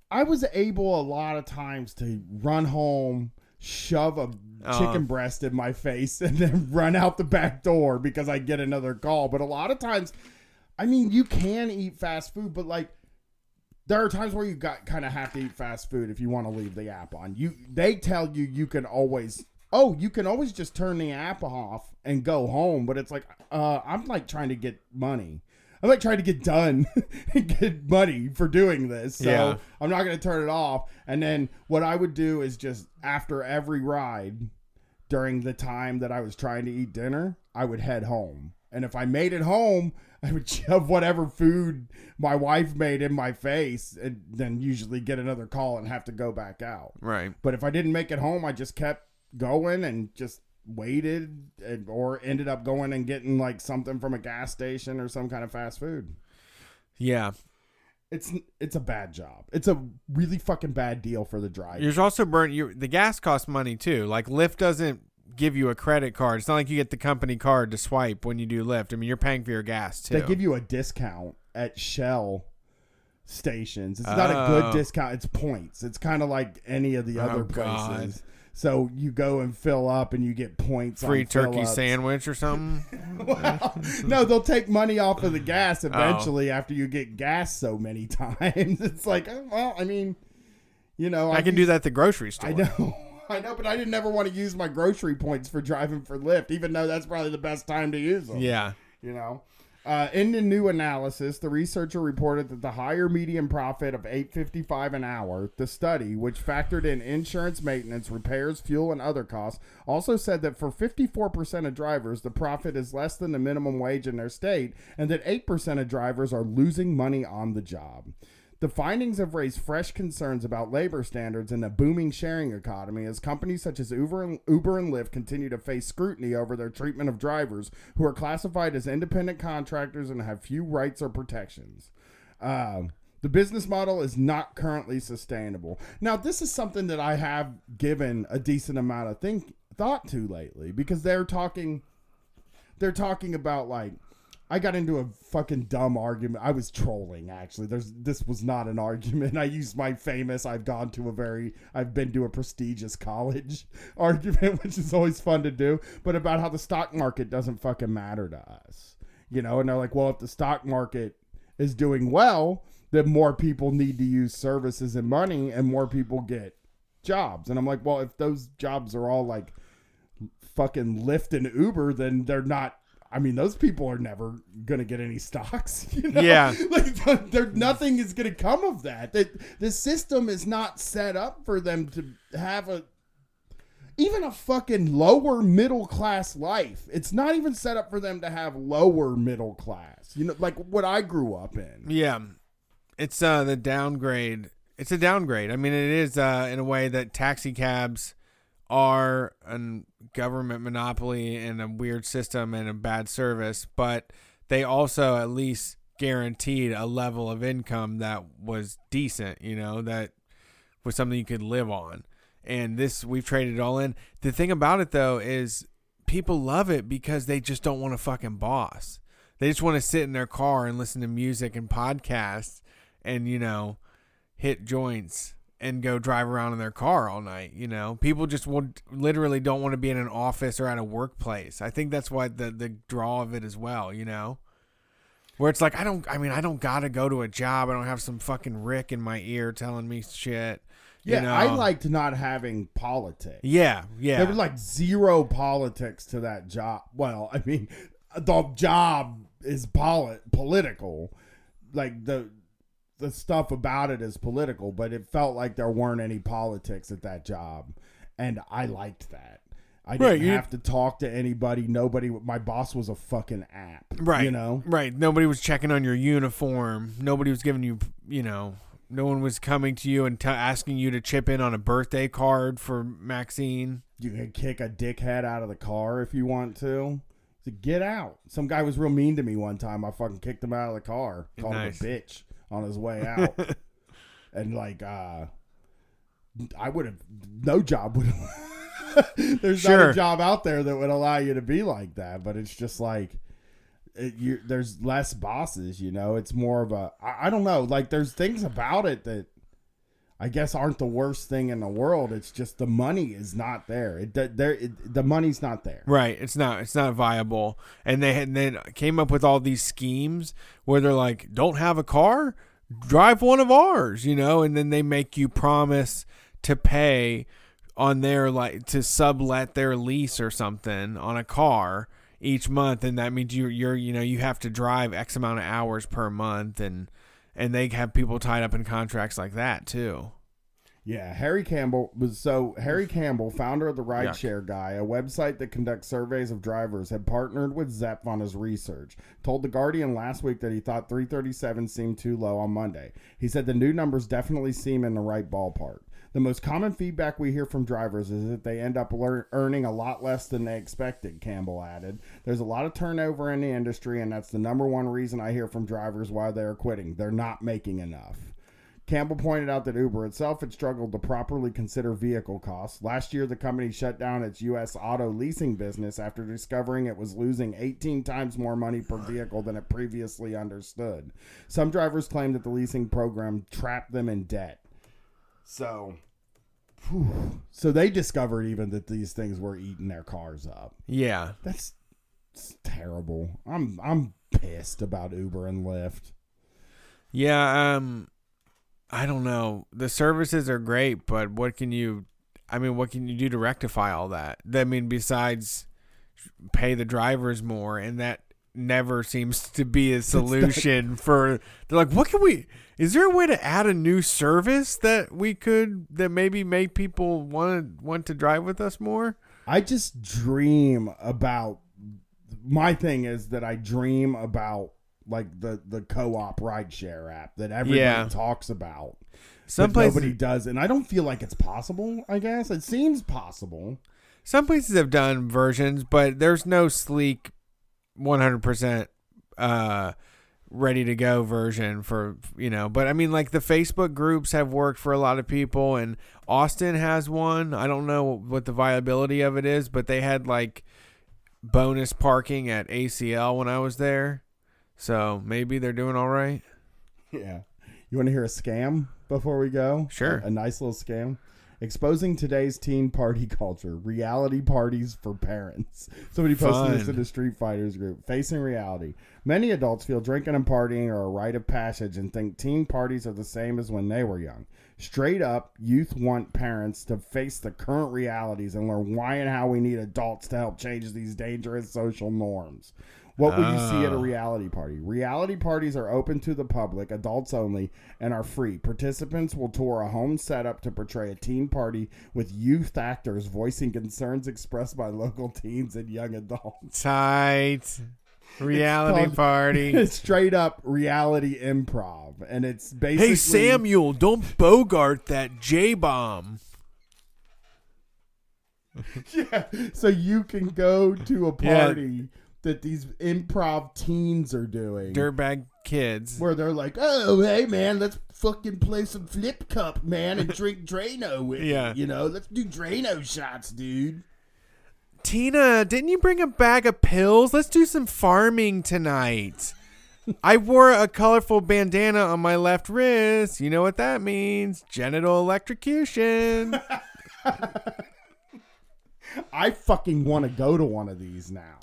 [SPEAKER 2] I was able a lot of times to run home, shove a
[SPEAKER 1] Oh.
[SPEAKER 2] chicken breast in my face, <laughs> and then run out the back door because I get another call. But a lot of times, I mean, you can eat fast food, but like. There are times where you got kind of have to eat fast food if you want to leave the app on. You they tell you you can always oh you can always just turn the app off and go home, but it's like uh, I'm like trying to get money. I'm like trying to get done <laughs> and get money for doing this. So
[SPEAKER 1] Yeah.
[SPEAKER 2] I'm not going to turn it off. And then what I would do is just after every ride during the time that I was trying to eat dinner, I would head home. And if I made it home, <laughs> I would shove whatever food my wife made in my face and then usually get another call and have to go back out.
[SPEAKER 1] Right.
[SPEAKER 2] But if I didn't make it home, I just kept going and just waited and, or ended up going and getting like something from a gas station or some kind of fast food.
[SPEAKER 1] Yeah.
[SPEAKER 2] It's it's a bad job. It's a really fucking bad deal for the driver.
[SPEAKER 1] You're also burn you the gas costs money too. Like Lyft doesn't give you a credit card. It's not like you get the company card to swipe when you do Lyft. I mean, you're paying for your gas too.
[SPEAKER 2] They give you a discount at Shell stations. It's not a
[SPEAKER 1] Oh.
[SPEAKER 2] good discount. It's points. It's kind of like any of the oh, other
[SPEAKER 1] Oh, God.
[SPEAKER 2] So you go and fill up, and you get points.
[SPEAKER 1] free turkey
[SPEAKER 2] fill-ups.
[SPEAKER 1] sandwich or something. <laughs>
[SPEAKER 2] Well, no, they'll take money off of the gas
[SPEAKER 1] Oh.
[SPEAKER 2] eventually after you get gas so many <laughs> times. It's like, oh, well, I mean, you know,
[SPEAKER 1] I can do that at the grocery store.
[SPEAKER 2] I know. <laughs> I know, but I didn't ever want to use my grocery points for driving for Lyft, even though that's probably the best time to use them.
[SPEAKER 1] Yeah.
[SPEAKER 2] You know, uh, in the new analysis, the researcher reported that the higher median profit of eight fifty five an hour, the study, which factored in insurance, maintenance, repairs, fuel, and other costs, also said that for fifty four percent of drivers, the profit is less than the minimum wage in their state, and that eight percent of drivers are losing money on the job. The findings have raised fresh concerns about labor standards in the booming sharing economy as companies such as Uber and, Uber and Lyft continue to face scrutiny over their treatment of drivers who are classified as independent contractors and have few rights or protections. Um, the business model is not currently sustainable. Now, this is something that I have given a decent amount of think thought to lately because they're talking they're talking about like I got into a fucking dumb argument. I was trolling actually. There's this was not an argument. <laughs> I used my famous I've gone to a very I've been to a prestigious college <laughs> argument, which is always fun to do, but about how the stock market doesn't fucking matter to us. You know, and they're like, "Well, if the stock market is doing well, then more people need to use services and money and more people get jobs." And I'm like, "Well, if those jobs are all like fucking Lyft and Uber, then they're not. I mean, those people are never gonna get any stocks. <laughs> You know?
[SPEAKER 1] Yeah. <laughs>
[SPEAKER 2] like there, nothing is gonna come of that. That the system is not set up for them to have a even a fucking lower middle class life. It's not even set up for them to have lower middle class. You know, like what I grew up in.
[SPEAKER 1] Yeah. It's uh the downgrade. It's a downgrade. I mean, it is uh in a way that taxi cabs are a government monopoly and a weird system and a bad service, but they also at least guaranteed a level of income that was decent, you know, that was something you could live on. And this we've traded it all in. The thing about it though is people love it because they just don't want a fucking boss. They just want to sit in their car and listen to music and podcasts and, you know, hit joints and go drive around in their car all night, you know. People just would literally don't want to be in an office or at a workplace. I think that's why the the draw of it as well, you know. Where it's like I don't I mean I don't got to go to a job. I don't have some fucking Rick in my ear telling me shit. you
[SPEAKER 2] Yeah,
[SPEAKER 1] know?
[SPEAKER 2] I liked not having politics.
[SPEAKER 1] Yeah, yeah.
[SPEAKER 2] There was like zero politics to that job. Well, I mean, <laughs> the job is poli- political. Like the the stuff about it is political, but it felt like there weren't any politics at that job, and I liked that. I didn't
[SPEAKER 1] Right, you-
[SPEAKER 2] have to talk to anybody. Nobody. My boss was a fucking app.
[SPEAKER 1] Right.
[SPEAKER 2] You know.
[SPEAKER 1] Right. Nobody was checking on your uniform. Nobody was giving you, you know, no one was coming to you and t- asking you to chip in on a birthday card for Maxine.
[SPEAKER 2] You can kick a dickhead out of the car if you want to. So get out. Some guy was real mean to me one time. I fucking kicked him out of the car. Called
[SPEAKER 1] Nice.
[SPEAKER 2] him a bitch on his way <laughs> out. and like uh I would have no job would <laughs> There's not a job out there that would allow you to be like that, but it's just like it, you, there's less bosses, you know. It's more of a I, I don't know. Like there's things about it that I guess aren't the worst thing in the world. It's just the money is not there. It the- there it, the money's not there.
[SPEAKER 1] Right. It's not. It's not viable. And they had then came up with all these schemes where they're like, "Don't have a car, drive one of ours," you know, and then they make you promise to pay on their like to sublet their lease or something on a car each month, and that means you you're you know you have to drive X amount of hours per month, and and they have people tied up in contracts like that too.
[SPEAKER 2] Yeah, Harry Campbell was so Harry Campbell, founder of the Rideshare Guy, a website that conducts surveys of drivers, had partnered with Zoepf on his research. Told the Guardian last week that he thought 337 seemed too low on Monday. He said the new numbers definitely seem in the right ballpark. The most common feedback we hear from drivers is that they end up lear- earning a lot less than they expected, Campbell added. There's a lot of turnover in the industry, and that's the number one reason I hear from drivers why they're quitting. They're not making enough. Campbell pointed out that Uber itself had struggled to properly consider vehicle costs. Last year, the company shut down its U.S. auto leasing business after discovering it was losing 18 times more money per vehicle than it previously understood. Some drivers claim that the leasing program trapped them in debt. So, whew. so they discovered even that these things were eating their cars up.
[SPEAKER 1] Yeah.
[SPEAKER 2] That's it's terrible. I'm I'm pissed about Uber and Lyft.
[SPEAKER 1] Yeah, um I don't know. The services are great, but what can you I mean, what can you do to rectify all that? I mean, besides pay the drivers more and that never seems to be a solution for they're like, what can we is there a way to add a new service that we could that maybe make people want want to drive with us more?
[SPEAKER 2] I just dream about my thing is that I dream about like the the co-op rideshare app that everybody
[SPEAKER 1] Yeah.
[SPEAKER 2] talks about.
[SPEAKER 1] Some places
[SPEAKER 2] nobody does, and I don't feel like it's possible. I guess it seems possible.
[SPEAKER 1] Some places have done versions, but there's no sleek 100% uh ready to go version for, you know, but I mean like the Facebook groups have worked for a lot of people and Austin has one. I don't know what the viability of it is, but they had like bonus parking at ACL when I was there. So, maybe they're doing all right.
[SPEAKER 2] Yeah. You want to hear a scam before we go?
[SPEAKER 1] Sure.
[SPEAKER 2] A, a nice little scam. Exposing today's teen party <laughs> culture, reality parties for parents. Somebody posted this
[SPEAKER 1] Fun.
[SPEAKER 2] in the Street Fighters group. Facing reality. Many adults feel drinking and partying are a rite of passage and think teen parties are the same as when they were young. Straight up, youth want parents to face the current realities and learn why and how we need adults to help change these dangerous social norms. What will you see at a
[SPEAKER 1] Oh.
[SPEAKER 2] reality party? Reality parties are open to the public, adults only, and are free. Participants will tour a home setup to portray a teen party with youth actors voicing concerns expressed by local <laughs> teens and young adults.
[SPEAKER 1] Tight. Reality
[SPEAKER 2] called-
[SPEAKER 1] party. <laughs>
[SPEAKER 2] It's straight up reality improv, and it's basically
[SPEAKER 1] Hey Samuel, don't bogart that J bomb. <laughs>
[SPEAKER 2] Yeah, so you can go to a party that these improv teens are doing.
[SPEAKER 1] Dirtbag kids.
[SPEAKER 2] where they're like, "Oh, hey man, let's fucking play some flip cup, man, and <laughs> drink Drano with.
[SPEAKER 1] Yeah.
[SPEAKER 2] You know, let's do Drano shots, dude."
[SPEAKER 1] Tina, didn't you bring a bag of pills? Let's do some farming tonight. I wore a colorful bandana on my left wrist. You know what that means? Genital electrocution. <laughs> <laughs>
[SPEAKER 2] I fucking want to go to one of these now.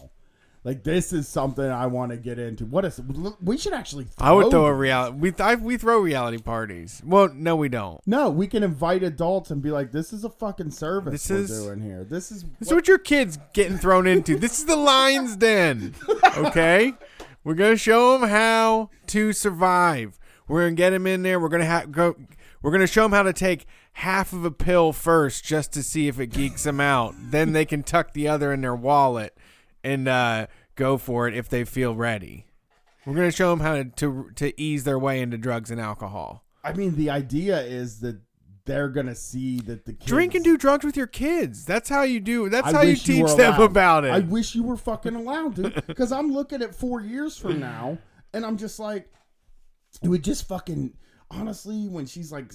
[SPEAKER 2] Like this is something I want to get into. What is? We should actually.
[SPEAKER 1] I would throw a reality. We I, we throw reality parties. Well, no, we don't.
[SPEAKER 2] No, we can invite adults and be like, "This is a fucking service
[SPEAKER 1] This
[SPEAKER 2] we're
[SPEAKER 1] is-
[SPEAKER 2] doing here. This is
[SPEAKER 1] This is what your kids getting thrown into. This is the lion's den. <laughs> Okay, we're gonna show them how to survive. We're gonna get them in there. We're gonna have go. We're gonna show them how to take half of a pill first, just to see if it geeks them out. then they can tuck the other in their wallet and uh, go for it if they feel ready. We're gonna show them how to, to to ease their way into drugs and alcohol.
[SPEAKER 2] I mean, the idea is that they're gonna see that the kids
[SPEAKER 1] Drink and do drugs with your kids. That's how you do. That's
[SPEAKER 2] I
[SPEAKER 1] how you
[SPEAKER 2] wish you
[SPEAKER 1] teach them about it.
[SPEAKER 2] I wish you were fucking allowed, dude. Because I'm looking at four years from now, and I'm just like, it would just fucking honestly, when she's like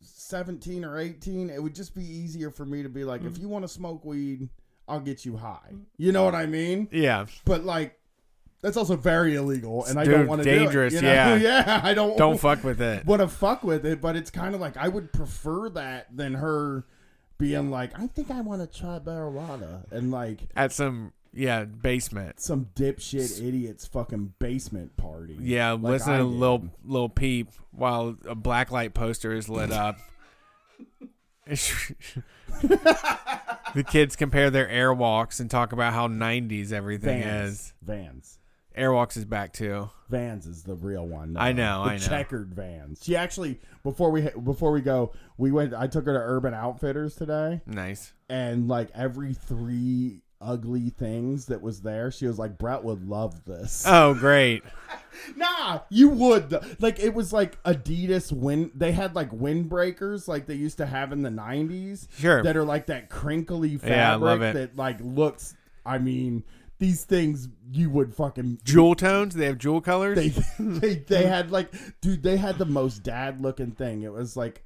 [SPEAKER 2] 17 or 18, it would just be easier for me to be like,
[SPEAKER 1] Mm.
[SPEAKER 2] if you want to smoke weed, I'll get you high. Mm. You know what I mean?
[SPEAKER 1] yeah.
[SPEAKER 2] But like, that's also very illegal, and I don't want to
[SPEAKER 1] dangerous,
[SPEAKER 2] Do it, you know?
[SPEAKER 1] yeah. <laughs>
[SPEAKER 2] yeah. I don't
[SPEAKER 1] Don't fuck with it.
[SPEAKER 2] want to uh, fuck with it, but it's kind of like I would prefer that than her being like, I think I want to try marijuana, and like
[SPEAKER 1] At some yeah basement.
[SPEAKER 2] some dipshit idiot's fucking basement party.
[SPEAKER 1] Yeah,
[SPEAKER 2] like
[SPEAKER 1] listen
[SPEAKER 2] I
[SPEAKER 1] to
[SPEAKER 2] did.
[SPEAKER 1] little little peep while a black light poster is lit up. <laughs> <laughs> the kids compare their airwalks and talk about how 90s everything
[SPEAKER 2] Vans.
[SPEAKER 1] is.
[SPEAKER 2] Vans.
[SPEAKER 1] Airwalks is back too.
[SPEAKER 2] Vans is the real one.
[SPEAKER 1] I know,
[SPEAKER 2] the
[SPEAKER 1] I know.
[SPEAKER 2] Checkered Vans. She actually before we before we go, we went. I took her to Urban Outfitters today,
[SPEAKER 1] Nice.
[SPEAKER 2] and like every three ugly things that was there. She was like, Brett would love this.
[SPEAKER 1] Oh, great. <laughs>
[SPEAKER 2] Nah, you would. Like it was like Adidas wind. They had like windbreakers like they used to have in the nineties.
[SPEAKER 1] Sure.
[SPEAKER 2] That are like that crinkly fabric
[SPEAKER 1] Yeah, I love it.
[SPEAKER 2] that like looks. I mean, these things you would fucking.
[SPEAKER 1] Jewel tones? They have jewel colors?
[SPEAKER 2] They <laughs> they they had like, dude, they had the most dad looking thing. It was like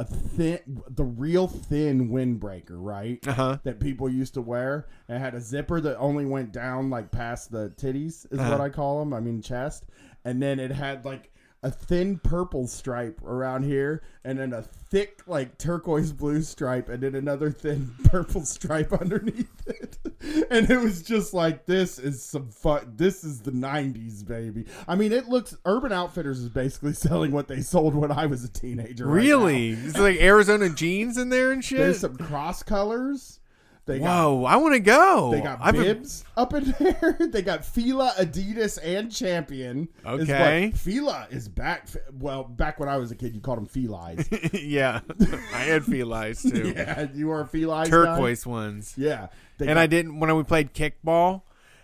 [SPEAKER 2] a thin, the real thin windbreaker, right?
[SPEAKER 1] uh huh.
[SPEAKER 2] that people used to wear. It had a zipper that only went down like past the titties, is
[SPEAKER 1] Uh-huh.
[SPEAKER 2] what I call them. I mean chest, and then it had like a thin purple stripe around here, and then a thick like turquoise blue stripe, and then another thin <laughs> purple stripe underneath it. <laughs> And it was just like this is some fun. This is the '90s, baby. I mean, it looks. Urban Outfitters is basically <laughs> selling what they sold when I was a teenager. right now.
[SPEAKER 1] Really? It's like Arizona jeans in there and shit?
[SPEAKER 2] There's some cross colors. They got
[SPEAKER 1] Whoa, I want to go.
[SPEAKER 2] They got
[SPEAKER 1] I've
[SPEAKER 2] bibs up in <laughs> there. they got Fila, Adidas, and Champion. is
[SPEAKER 1] Okay.
[SPEAKER 2] Fila is back. Well, back when I was a kid, you called them Felines. <laughs>
[SPEAKER 1] yeah. <laughs> I had felines too.
[SPEAKER 2] yeah, you were a Felines guy?
[SPEAKER 1] Turquoise ones.
[SPEAKER 2] Yeah.
[SPEAKER 1] And
[SPEAKER 2] got-
[SPEAKER 1] I didn't when we played kickball,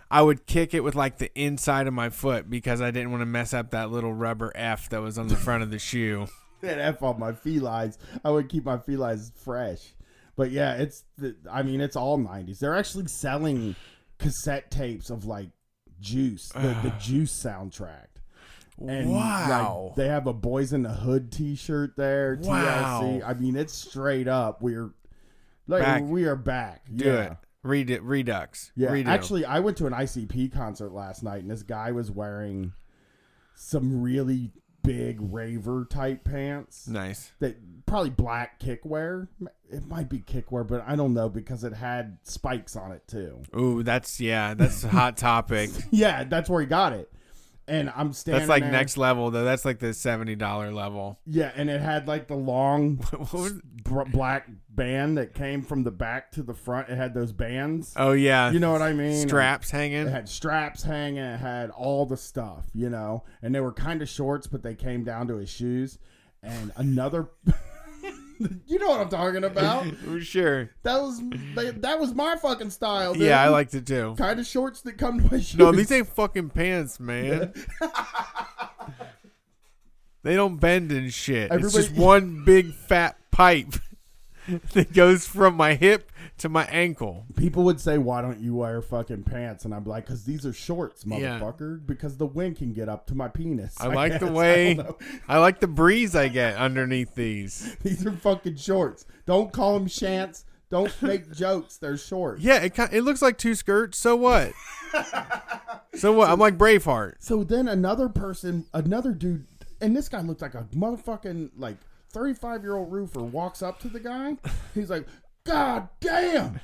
[SPEAKER 1] I would kick it with like the inside of my foot because I didn't want to mess up that little rubber F that was on the front of the shoe.
[SPEAKER 2] that F on my felines. I would keep my felines fresh. But yeah, it's the, I mean, it's all 90s. They're actually selling cassette tapes of like Juice, the, the Juice soundtrack. And
[SPEAKER 1] wow.
[SPEAKER 2] like, they have a Boyz n the Hood T-shirt there.
[SPEAKER 1] Wow.
[SPEAKER 2] TLC. I mean, it's straight up. We're like
[SPEAKER 1] Back.
[SPEAKER 2] we are back.
[SPEAKER 1] Do
[SPEAKER 2] yeah.
[SPEAKER 1] it. Read it. Redux.
[SPEAKER 2] Yeah.
[SPEAKER 1] Redo.
[SPEAKER 2] Actually, I went to an ICP concert last night, and this guy was wearing some really big raver type pants
[SPEAKER 1] nice.
[SPEAKER 2] that probably black kickwear. It might be kickwear, but I don't know because it had spikes on it too.
[SPEAKER 1] Ooh, that's yeah, that's a hot topic. <laughs>
[SPEAKER 2] Yeah, that's where he got it. And I'm standing.
[SPEAKER 1] That's like
[SPEAKER 2] there-
[SPEAKER 1] next level though. That's like the seventy dollar level.
[SPEAKER 2] Yeah, and it had like the long <laughs>
[SPEAKER 1] What was-
[SPEAKER 2] br- black band that came from the back to the front. It had those bands.
[SPEAKER 1] oh yeah,
[SPEAKER 2] You know what I mean?
[SPEAKER 1] straps hanging.
[SPEAKER 2] It had straps hanging. It had all the stuff, you know. And they were kind of shorts, but they came down to his shoes. And another, <laughs> you know what I'm talking about? <laughs>
[SPEAKER 1] sure.
[SPEAKER 2] That was that was my fucking style. Dude.
[SPEAKER 1] Yeah, I liked it too.
[SPEAKER 2] kind of shorts that come to my shoes.
[SPEAKER 1] No, these ain't fucking pants, man. they don't bend and shit. it's just one big fat pipe <laughs> that goes from my hip to my ankle.
[SPEAKER 2] People would say, "Why don't you wear fucking pants?" And I'm like, "Cause these are shorts,
[SPEAKER 1] Yeah.
[SPEAKER 2] motherfucker. Because the wind can get up to my penis."
[SPEAKER 1] I <laughs> like the
[SPEAKER 2] guess. <laughs> I
[SPEAKER 1] way
[SPEAKER 2] don't.
[SPEAKER 1] I like the breeze I get underneath these.
[SPEAKER 2] These are fucking shorts. Don't call them shants. Don't make jokes. They're shorts.
[SPEAKER 1] Yeah, it it looks like two skirts. So what? so what? I'm like Braveheart.
[SPEAKER 2] So then another person, another dude, and this guy looked like a motherfucking like 35 year old roofer walks up to the guy. He's like, God damn,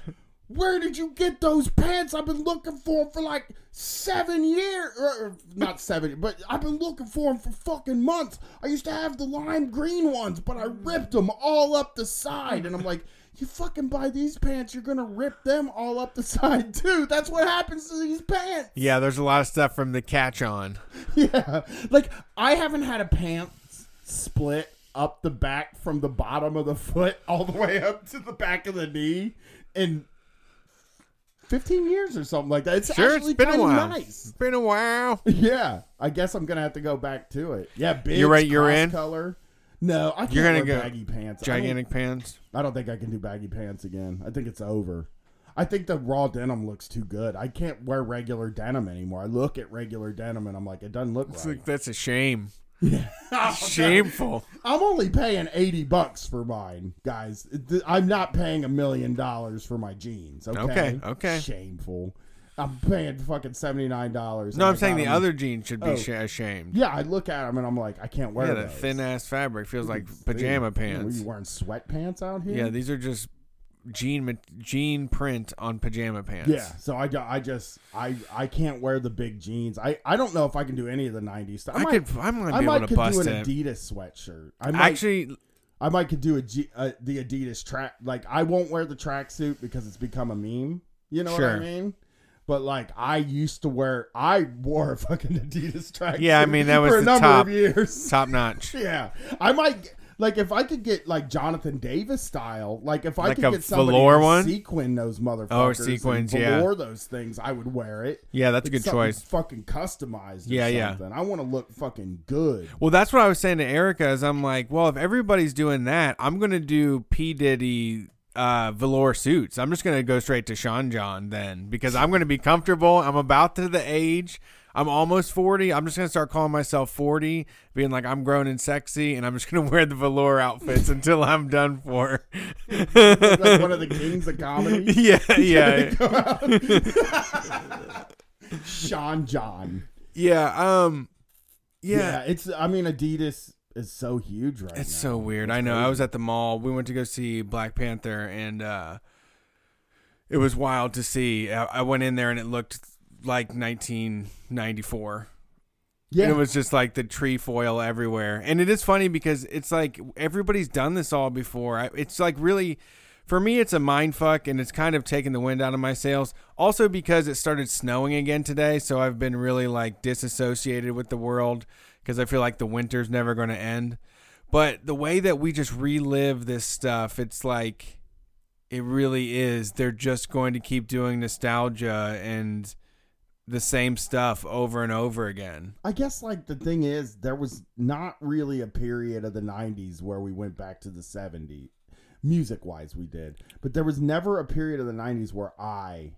[SPEAKER 2] where did you get those pants? I've been looking for them for like seven years. Or, not seven, but I've been looking for them for fucking months. I used to have the lime green ones, but I ripped them all up the side. And I'm like, you fucking buy these pants, you're gonna rip them all up the <laughs> side too. That's what happens to these pants.
[SPEAKER 1] Yeah, there's a lot of stuff from the catch on. <laughs>
[SPEAKER 2] Yeah. Like I haven't had a pants split up the back from the bottom of the foot <laughs> all the way up to the back of the knee in 15 years or something like that. It's
[SPEAKER 1] Sure,
[SPEAKER 2] actually
[SPEAKER 1] it's been a while.
[SPEAKER 2] nice.
[SPEAKER 1] It's been a while. <laughs>
[SPEAKER 2] Yeah. I guess I'm going to have to go back to it. Yeah, big
[SPEAKER 1] You're right, you're in?
[SPEAKER 2] color. No, I can't
[SPEAKER 1] You're gonna
[SPEAKER 2] wear
[SPEAKER 1] go
[SPEAKER 2] baggy pants. I
[SPEAKER 1] Gigantic pants.
[SPEAKER 2] I don't think I can do baggy pants again. I think it's over. I think the raw denim looks too good. I can't wear regular denim anymore. I look at regular denim and I'm like, it doesn't look
[SPEAKER 1] It's
[SPEAKER 2] right.
[SPEAKER 1] like, that's a shame. <laughs>
[SPEAKER 2] Oh,
[SPEAKER 1] Shameful.
[SPEAKER 2] I'm only paying 80 bucks for mine, guys. I'm not paying a million dollars for my jeans. Okay.
[SPEAKER 1] Okay, okay.
[SPEAKER 2] Shameful. I'm paying fucking $79.
[SPEAKER 1] No, I'm saying the other jeans should be
[SPEAKER 2] Oh.
[SPEAKER 1] ashamed.
[SPEAKER 2] Yeah, I look at them and I'm like, I can't wear
[SPEAKER 1] Yeah,
[SPEAKER 2] those.
[SPEAKER 1] that thin ass fabric feels like pajama pants.
[SPEAKER 2] Were you wearing sweatpants out here?
[SPEAKER 1] Yeah, these are just jean jean print on pajama pants.
[SPEAKER 2] Yeah, so I, I just I I can't wear the big jeans. I, I don't know if I can do any of the '90s stuff.
[SPEAKER 1] I,
[SPEAKER 2] might,
[SPEAKER 1] could. I might
[SPEAKER 2] I
[SPEAKER 1] be
[SPEAKER 2] might
[SPEAKER 1] able to
[SPEAKER 2] could
[SPEAKER 1] bust
[SPEAKER 2] do an
[SPEAKER 1] it.
[SPEAKER 2] Adidas sweatshirt. I might
[SPEAKER 1] Actually,
[SPEAKER 2] I might could do a G, uh, the Adidas track. Like I won't wear the tracksuit because it's become a meme. You know what I
[SPEAKER 1] Sure.
[SPEAKER 2] mean? But like I used to wear, I wore a fucking <laughs> Adidas track.
[SPEAKER 1] Yeah, I mean, that <laughs> was
[SPEAKER 2] for a number
[SPEAKER 1] top.
[SPEAKER 2] of years.
[SPEAKER 1] top notch. <laughs>
[SPEAKER 2] yeah, I might. Like if I could get like Jonathan Davis style, like if I
[SPEAKER 1] Like
[SPEAKER 2] could get somebody
[SPEAKER 1] velour one?
[SPEAKER 2] sequin those motherfuckers,
[SPEAKER 1] Oh, sequins, yeah.
[SPEAKER 2] those things, I would wear it.
[SPEAKER 1] Yeah, that's a good choice.
[SPEAKER 2] Fucking customized. Or
[SPEAKER 1] Yeah, yeah.
[SPEAKER 2] I want to look fucking good.
[SPEAKER 1] Well, that's what I was saying to Erica. Is I'm like, well, if everybody's doing that, I'm gonna do P Diddy uh, velour suits. I'm just gonna go straight to Sean John then because I'm gonna be comfortable. I'm about to the age. I'm almost 40. I'm just gonna start calling myself 40, being like I'm grown and sexy, and I'm just gonna <laughs> wear the velour outfits until I'm done for.
[SPEAKER 2] like <laughs> one of the kings of comedy. <laughs>
[SPEAKER 1] yeah, yeah,
[SPEAKER 2] Sean John.
[SPEAKER 1] yeah. Um,
[SPEAKER 2] Yeah.
[SPEAKER 1] yeah.
[SPEAKER 2] it's. I mean, Adidas is so huge right now.
[SPEAKER 1] It's so weird.
[SPEAKER 2] It's
[SPEAKER 1] I know. I was at the mall. We went to go see Black Panther, and uh, it was wild to see. I, I went in there, and it looked like 1994.
[SPEAKER 2] Yeah,
[SPEAKER 1] And it was just like the trefoil everywhere. And it is funny because it's like everybody's done this all before. It's like really, for me, it's a mind fuck, and it's kind of taking the wind out of my sails. Also because it started snowing again today, so I've been really like disassociated with the world because I feel like the winter's never going to end. But the way that we just relive this stuff, it's like it really is. They're just going to keep doing nostalgia and the same stuff over and over again.
[SPEAKER 2] I guess like the thing is, there was not really a period of the '90s where we went back to the '70s, music wise. We did, but there was never a period of the '90s where I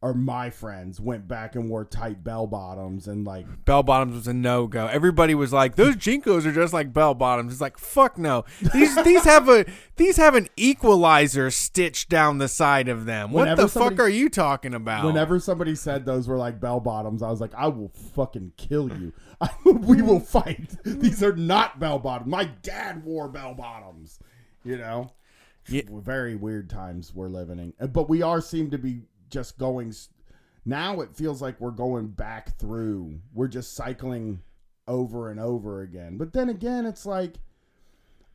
[SPEAKER 2] or my friends went back and wore tight bell bottoms and like
[SPEAKER 1] Bell bottoms was a no go. Everybody was like, "Those JNCOs are just like bell bottoms." It's like, fuck no. These <laughs> these have a these have an equalizer stitched down the side of them. What
[SPEAKER 2] Whenever
[SPEAKER 1] the fuck are you talking about?
[SPEAKER 2] Whenever somebody said those were like bell bottoms, I was like, I will fucking kill you. <laughs> we will fight. These are not bell bottoms. My dad wore bell bottoms. You know,
[SPEAKER 1] Yeah.
[SPEAKER 2] very weird times we're living in. But we are seem to be just going. Now it feels like we're going back through. We're just cycling over and over again. But then again, it's like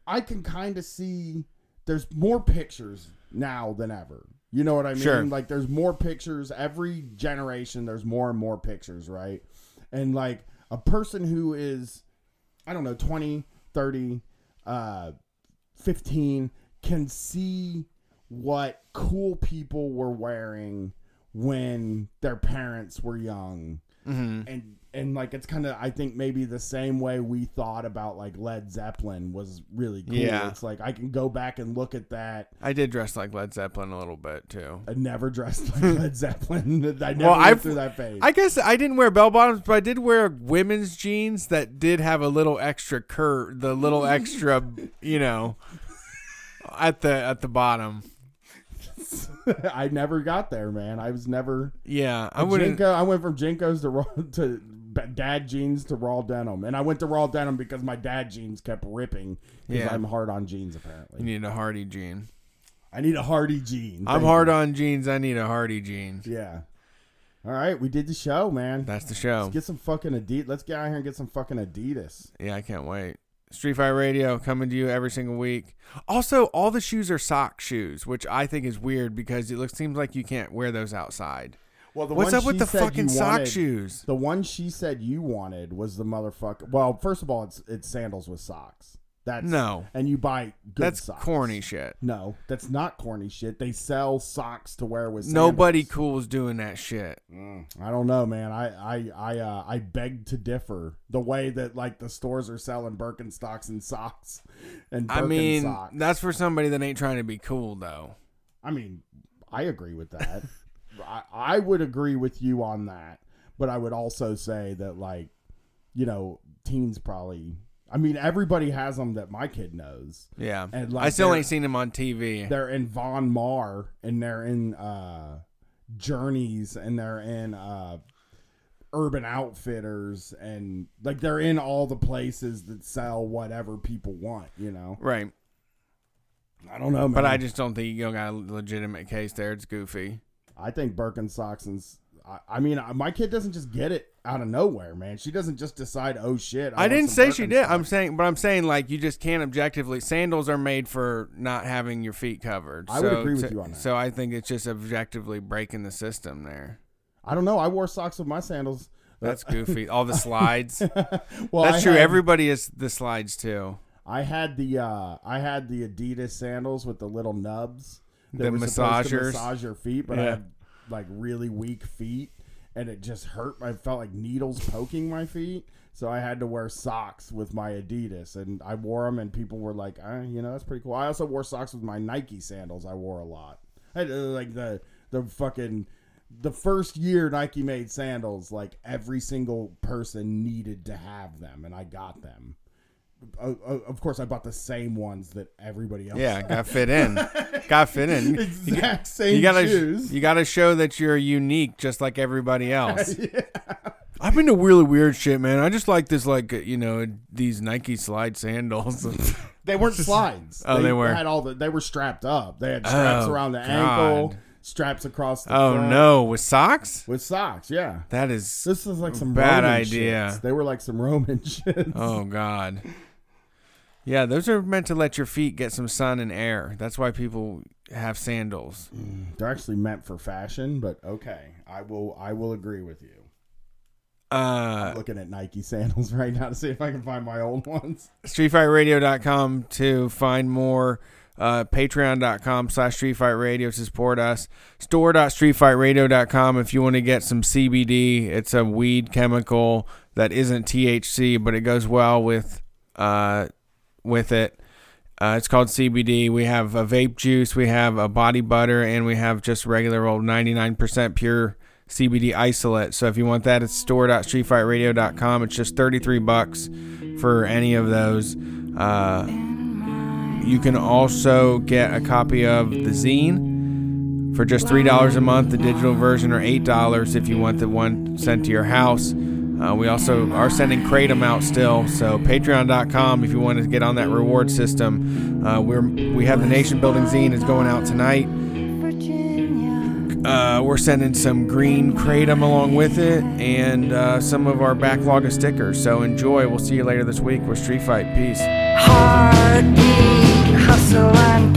[SPEAKER 2] I can kind of see there's more pictures now than ever. You know what I mean?
[SPEAKER 1] Sure.
[SPEAKER 2] Like there's more pictures every generation. There's more and more pictures, right? And like a person who is, I don't know, 20, 30, uh, 15 can see what cool people were wearing when their parents were young
[SPEAKER 1] Mhm.
[SPEAKER 2] and and like it's kind of I think maybe the same way we thought about like Led Zeppelin was really cool.
[SPEAKER 1] Yeah.
[SPEAKER 2] It's like I can go back and look at that.
[SPEAKER 1] I did dress like Led Zeppelin a little bit too.
[SPEAKER 2] I never dressed like <laughs> Led Zeppelin. <laughs> I never
[SPEAKER 1] Well,
[SPEAKER 2] went
[SPEAKER 1] I've-
[SPEAKER 2] through that phase.
[SPEAKER 1] I guess I didn't wear bell bottoms, but I did wear women's jeans that did have a little extra curve, the little <laughs> extra, you know, at the at the bottom. <laughs>
[SPEAKER 2] I never got there, man. I was never.
[SPEAKER 1] Yeah, I.
[SPEAKER 2] JNCO, I went from JNCOs to raw, <laughs> to dad jeans to raw denim, and I went to raw denim because my dad jeans kept ripping. Because
[SPEAKER 1] Yeah.
[SPEAKER 2] I'm hard on jeans apparently.
[SPEAKER 1] You need a Hardy jean.
[SPEAKER 2] I need a hardy jean.
[SPEAKER 1] I'm hard
[SPEAKER 2] you.
[SPEAKER 1] on jeans. I need a Hardy jean.
[SPEAKER 2] Yeah. All right, we did the show, man.
[SPEAKER 1] That's the show.
[SPEAKER 2] Let's get some fucking Adidas. Let's get out here and get some fucking Adidas.
[SPEAKER 1] Yeah, I can't wait. Street Fight Radio coming to you every single week. Also, all the shoes are sock shoes, which I think is weird because it looks seems like you can't wear those outside.
[SPEAKER 2] Well, the
[SPEAKER 1] What's
[SPEAKER 2] one
[SPEAKER 1] up with the fucking sock
[SPEAKER 2] wanted-
[SPEAKER 1] shoes?
[SPEAKER 2] The one she said you wanted was the motherfucker. Well, first of all, it's it's sandals with socks. That's
[SPEAKER 1] No.
[SPEAKER 2] and you buy good
[SPEAKER 1] That's
[SPEAKER 2] socks.
[SPEAKER 1] corny shit.
[SPEAKER 2] No, that's not corny shit. They sell socks to wear with.
[SPEAKER 1] Nobody cool is doing that shit.
[SPEAKER 2] Mm, I don't know, man. I I I uh, I beg to differ. The way that like the stores are selling Birkenstocks and socks and
[SPEAKER 1] I mean,
[SPEAKER 2] Birkenstocks.
[SPEAKER 1] that's for somebody that ain't trying to be cool though.
[SPEAKER 2] I mean, I agree with that. <laughs> I, I would agree with you on that, but I would also say that, like, you know, teens probably. I mean, everybody has them that my kid knows.
[SPEAKER 1] Yeah.
[SPEAKER 2] And, like,
[SPEAKER 1] I still ain't seen them on TV.
[SPEAKER 2] They're in Von Maur and they're in uh, Journeys and they're in uh, Urban Outfitters and like they're in all the places that sell whatever people want. You know,
[SPEAKER 1] Right.
[SPEAKER 2] I don't know, man.
[SPEAKER 1] But I just don't think you got a legitimate case there. It's goofy.
[SPEAKER 2] I think Birkenstocks and I, I mean, I- my kid doesn't just get it out of nowhere, man. She doesn't just decide, oh shit.
[SPEAKER 1] I,
[SPEAKER 2] want
[SPEAKER 1] didn't say she did. I'm saying, but I'm saying like you just can't objectively. Sandals are made for not having your feet covered.
[SPEAKER 2] I would
[SPEAKER 1] So-
[SPEAKER 2] agree with
[SPEAKER 1] so-
[SPEAKER 2] you on that.
[SPEAKER 1] So I think it's just objectively breaking the system there.
[SPEAKER 2] I don't know. I wore socks with my sandals.
[SPEAKER 1] That's <laughs> goofy. All the slides. <laughs>
[SPEAKER 2] well,
[SPEAKER 1] That's
[SPEAKER 2] I
[SPEAKER 1] true.
[SPEAKER 2] had-
[SPEAKER 1] Everybody is the slides too.
[SPEAKER 2] I had the uh I had the Adidas sandals with the little nubs. that
[SPEAKER 1] The
[SPEAKER 2] were supposed to
[SPEAKER 1] massagers.
[SPEAKER 2] massage your feet, but I had like really weak feet, and it just hurt. I felt like needles poking my feet, so I had to wear socks with my Adidas, and I wore them, and people were like, uh, you know, that's pretty cool. I also wore socks with my Nike sandals. I wore a lot. I had, uh, like the the fucking. The first year Nike made sandals, like every single person needed to have them, and I got them uh, uh, of course, I bought the same ones that everybody else.
[SPEAKER 1] Yeah, got fit in. got fit in. <laughs>
[SPEAKER 2] exact same
[SPEAKER 1] You gotta,
[SPEAKER 2] shoes.
[SPEAKER 1] you gotta show that you're unique, just like everybody <laughs> else. I've been to really weird shit, man. I just like this, like you know, these Nike slide sandals. <laughs>
[SPEAKER 2] they weren't slides.
[SPEAKER 1] Oh, they were.
[SPEAKER 2] Had all the. They were strapped up. They had straps
[SPEAKER 1] Oh,
[SPEAKER 2] around the
[SPEAKER 1] God.
[SPEAKER 2] ankle, straps across the.
[SPEAKER 1] oh
[SPEAKER 2] front,
[SPEAKER 1] no, with socks?
[SPEAKER 2] With socks, yeah.
[SPEAKER 1] That is.
[SPEAKER 2] This is like some
[SPEAKER 1] Bad
[SPEAKER 2] Roman
[SPEAKER 1] idea.
[SPEAKER 2] shits. They were like some Roman shits.
[SPEAKER 1] Oh God. Yeah, those are meant to let your feet get some sun and air. That's why people have sandals.
[SPEAKER 2] They're actually meant for fashion, but okay, I will. I will agree with you.
[SPEAKER 1] Uh,
[SPEAKER 2] Looking at Nike sandals <laughs> right now to see if I can find my old ones.
[SPEAKER 1] StreetFightRadio.com to find more. Uh, Patreon.com slash Street Fight Radio to support us. Store.streetfightradio.com if you want to get some CBD. It's a weed chemical that isn't THC, but it goes well with uh, with it. Uh, it's called CBD. We have a vape juice, we have a body butter, and we have just regular old 99% pure CBD isolate. So if you want that, it's store.streetfightradio.com. It's just 33 bucks for any of those. Uh, you can also get a copy of the zine for just $3 a month, the digital version, or $8 if you want the one sent to your house. Uh, we also are sending Kratom out still, so Patreon.com if you want to get on that reward system. Uh, we're we have the Nation Building Zine is going out tonight. Uh, we're sending some green kratom along with it and uh, some of our backlog of stickers. So enjoy. We'll see you later this week with Street Fight. Peace.
[SPEAKER 3] Heartbeat, hustle and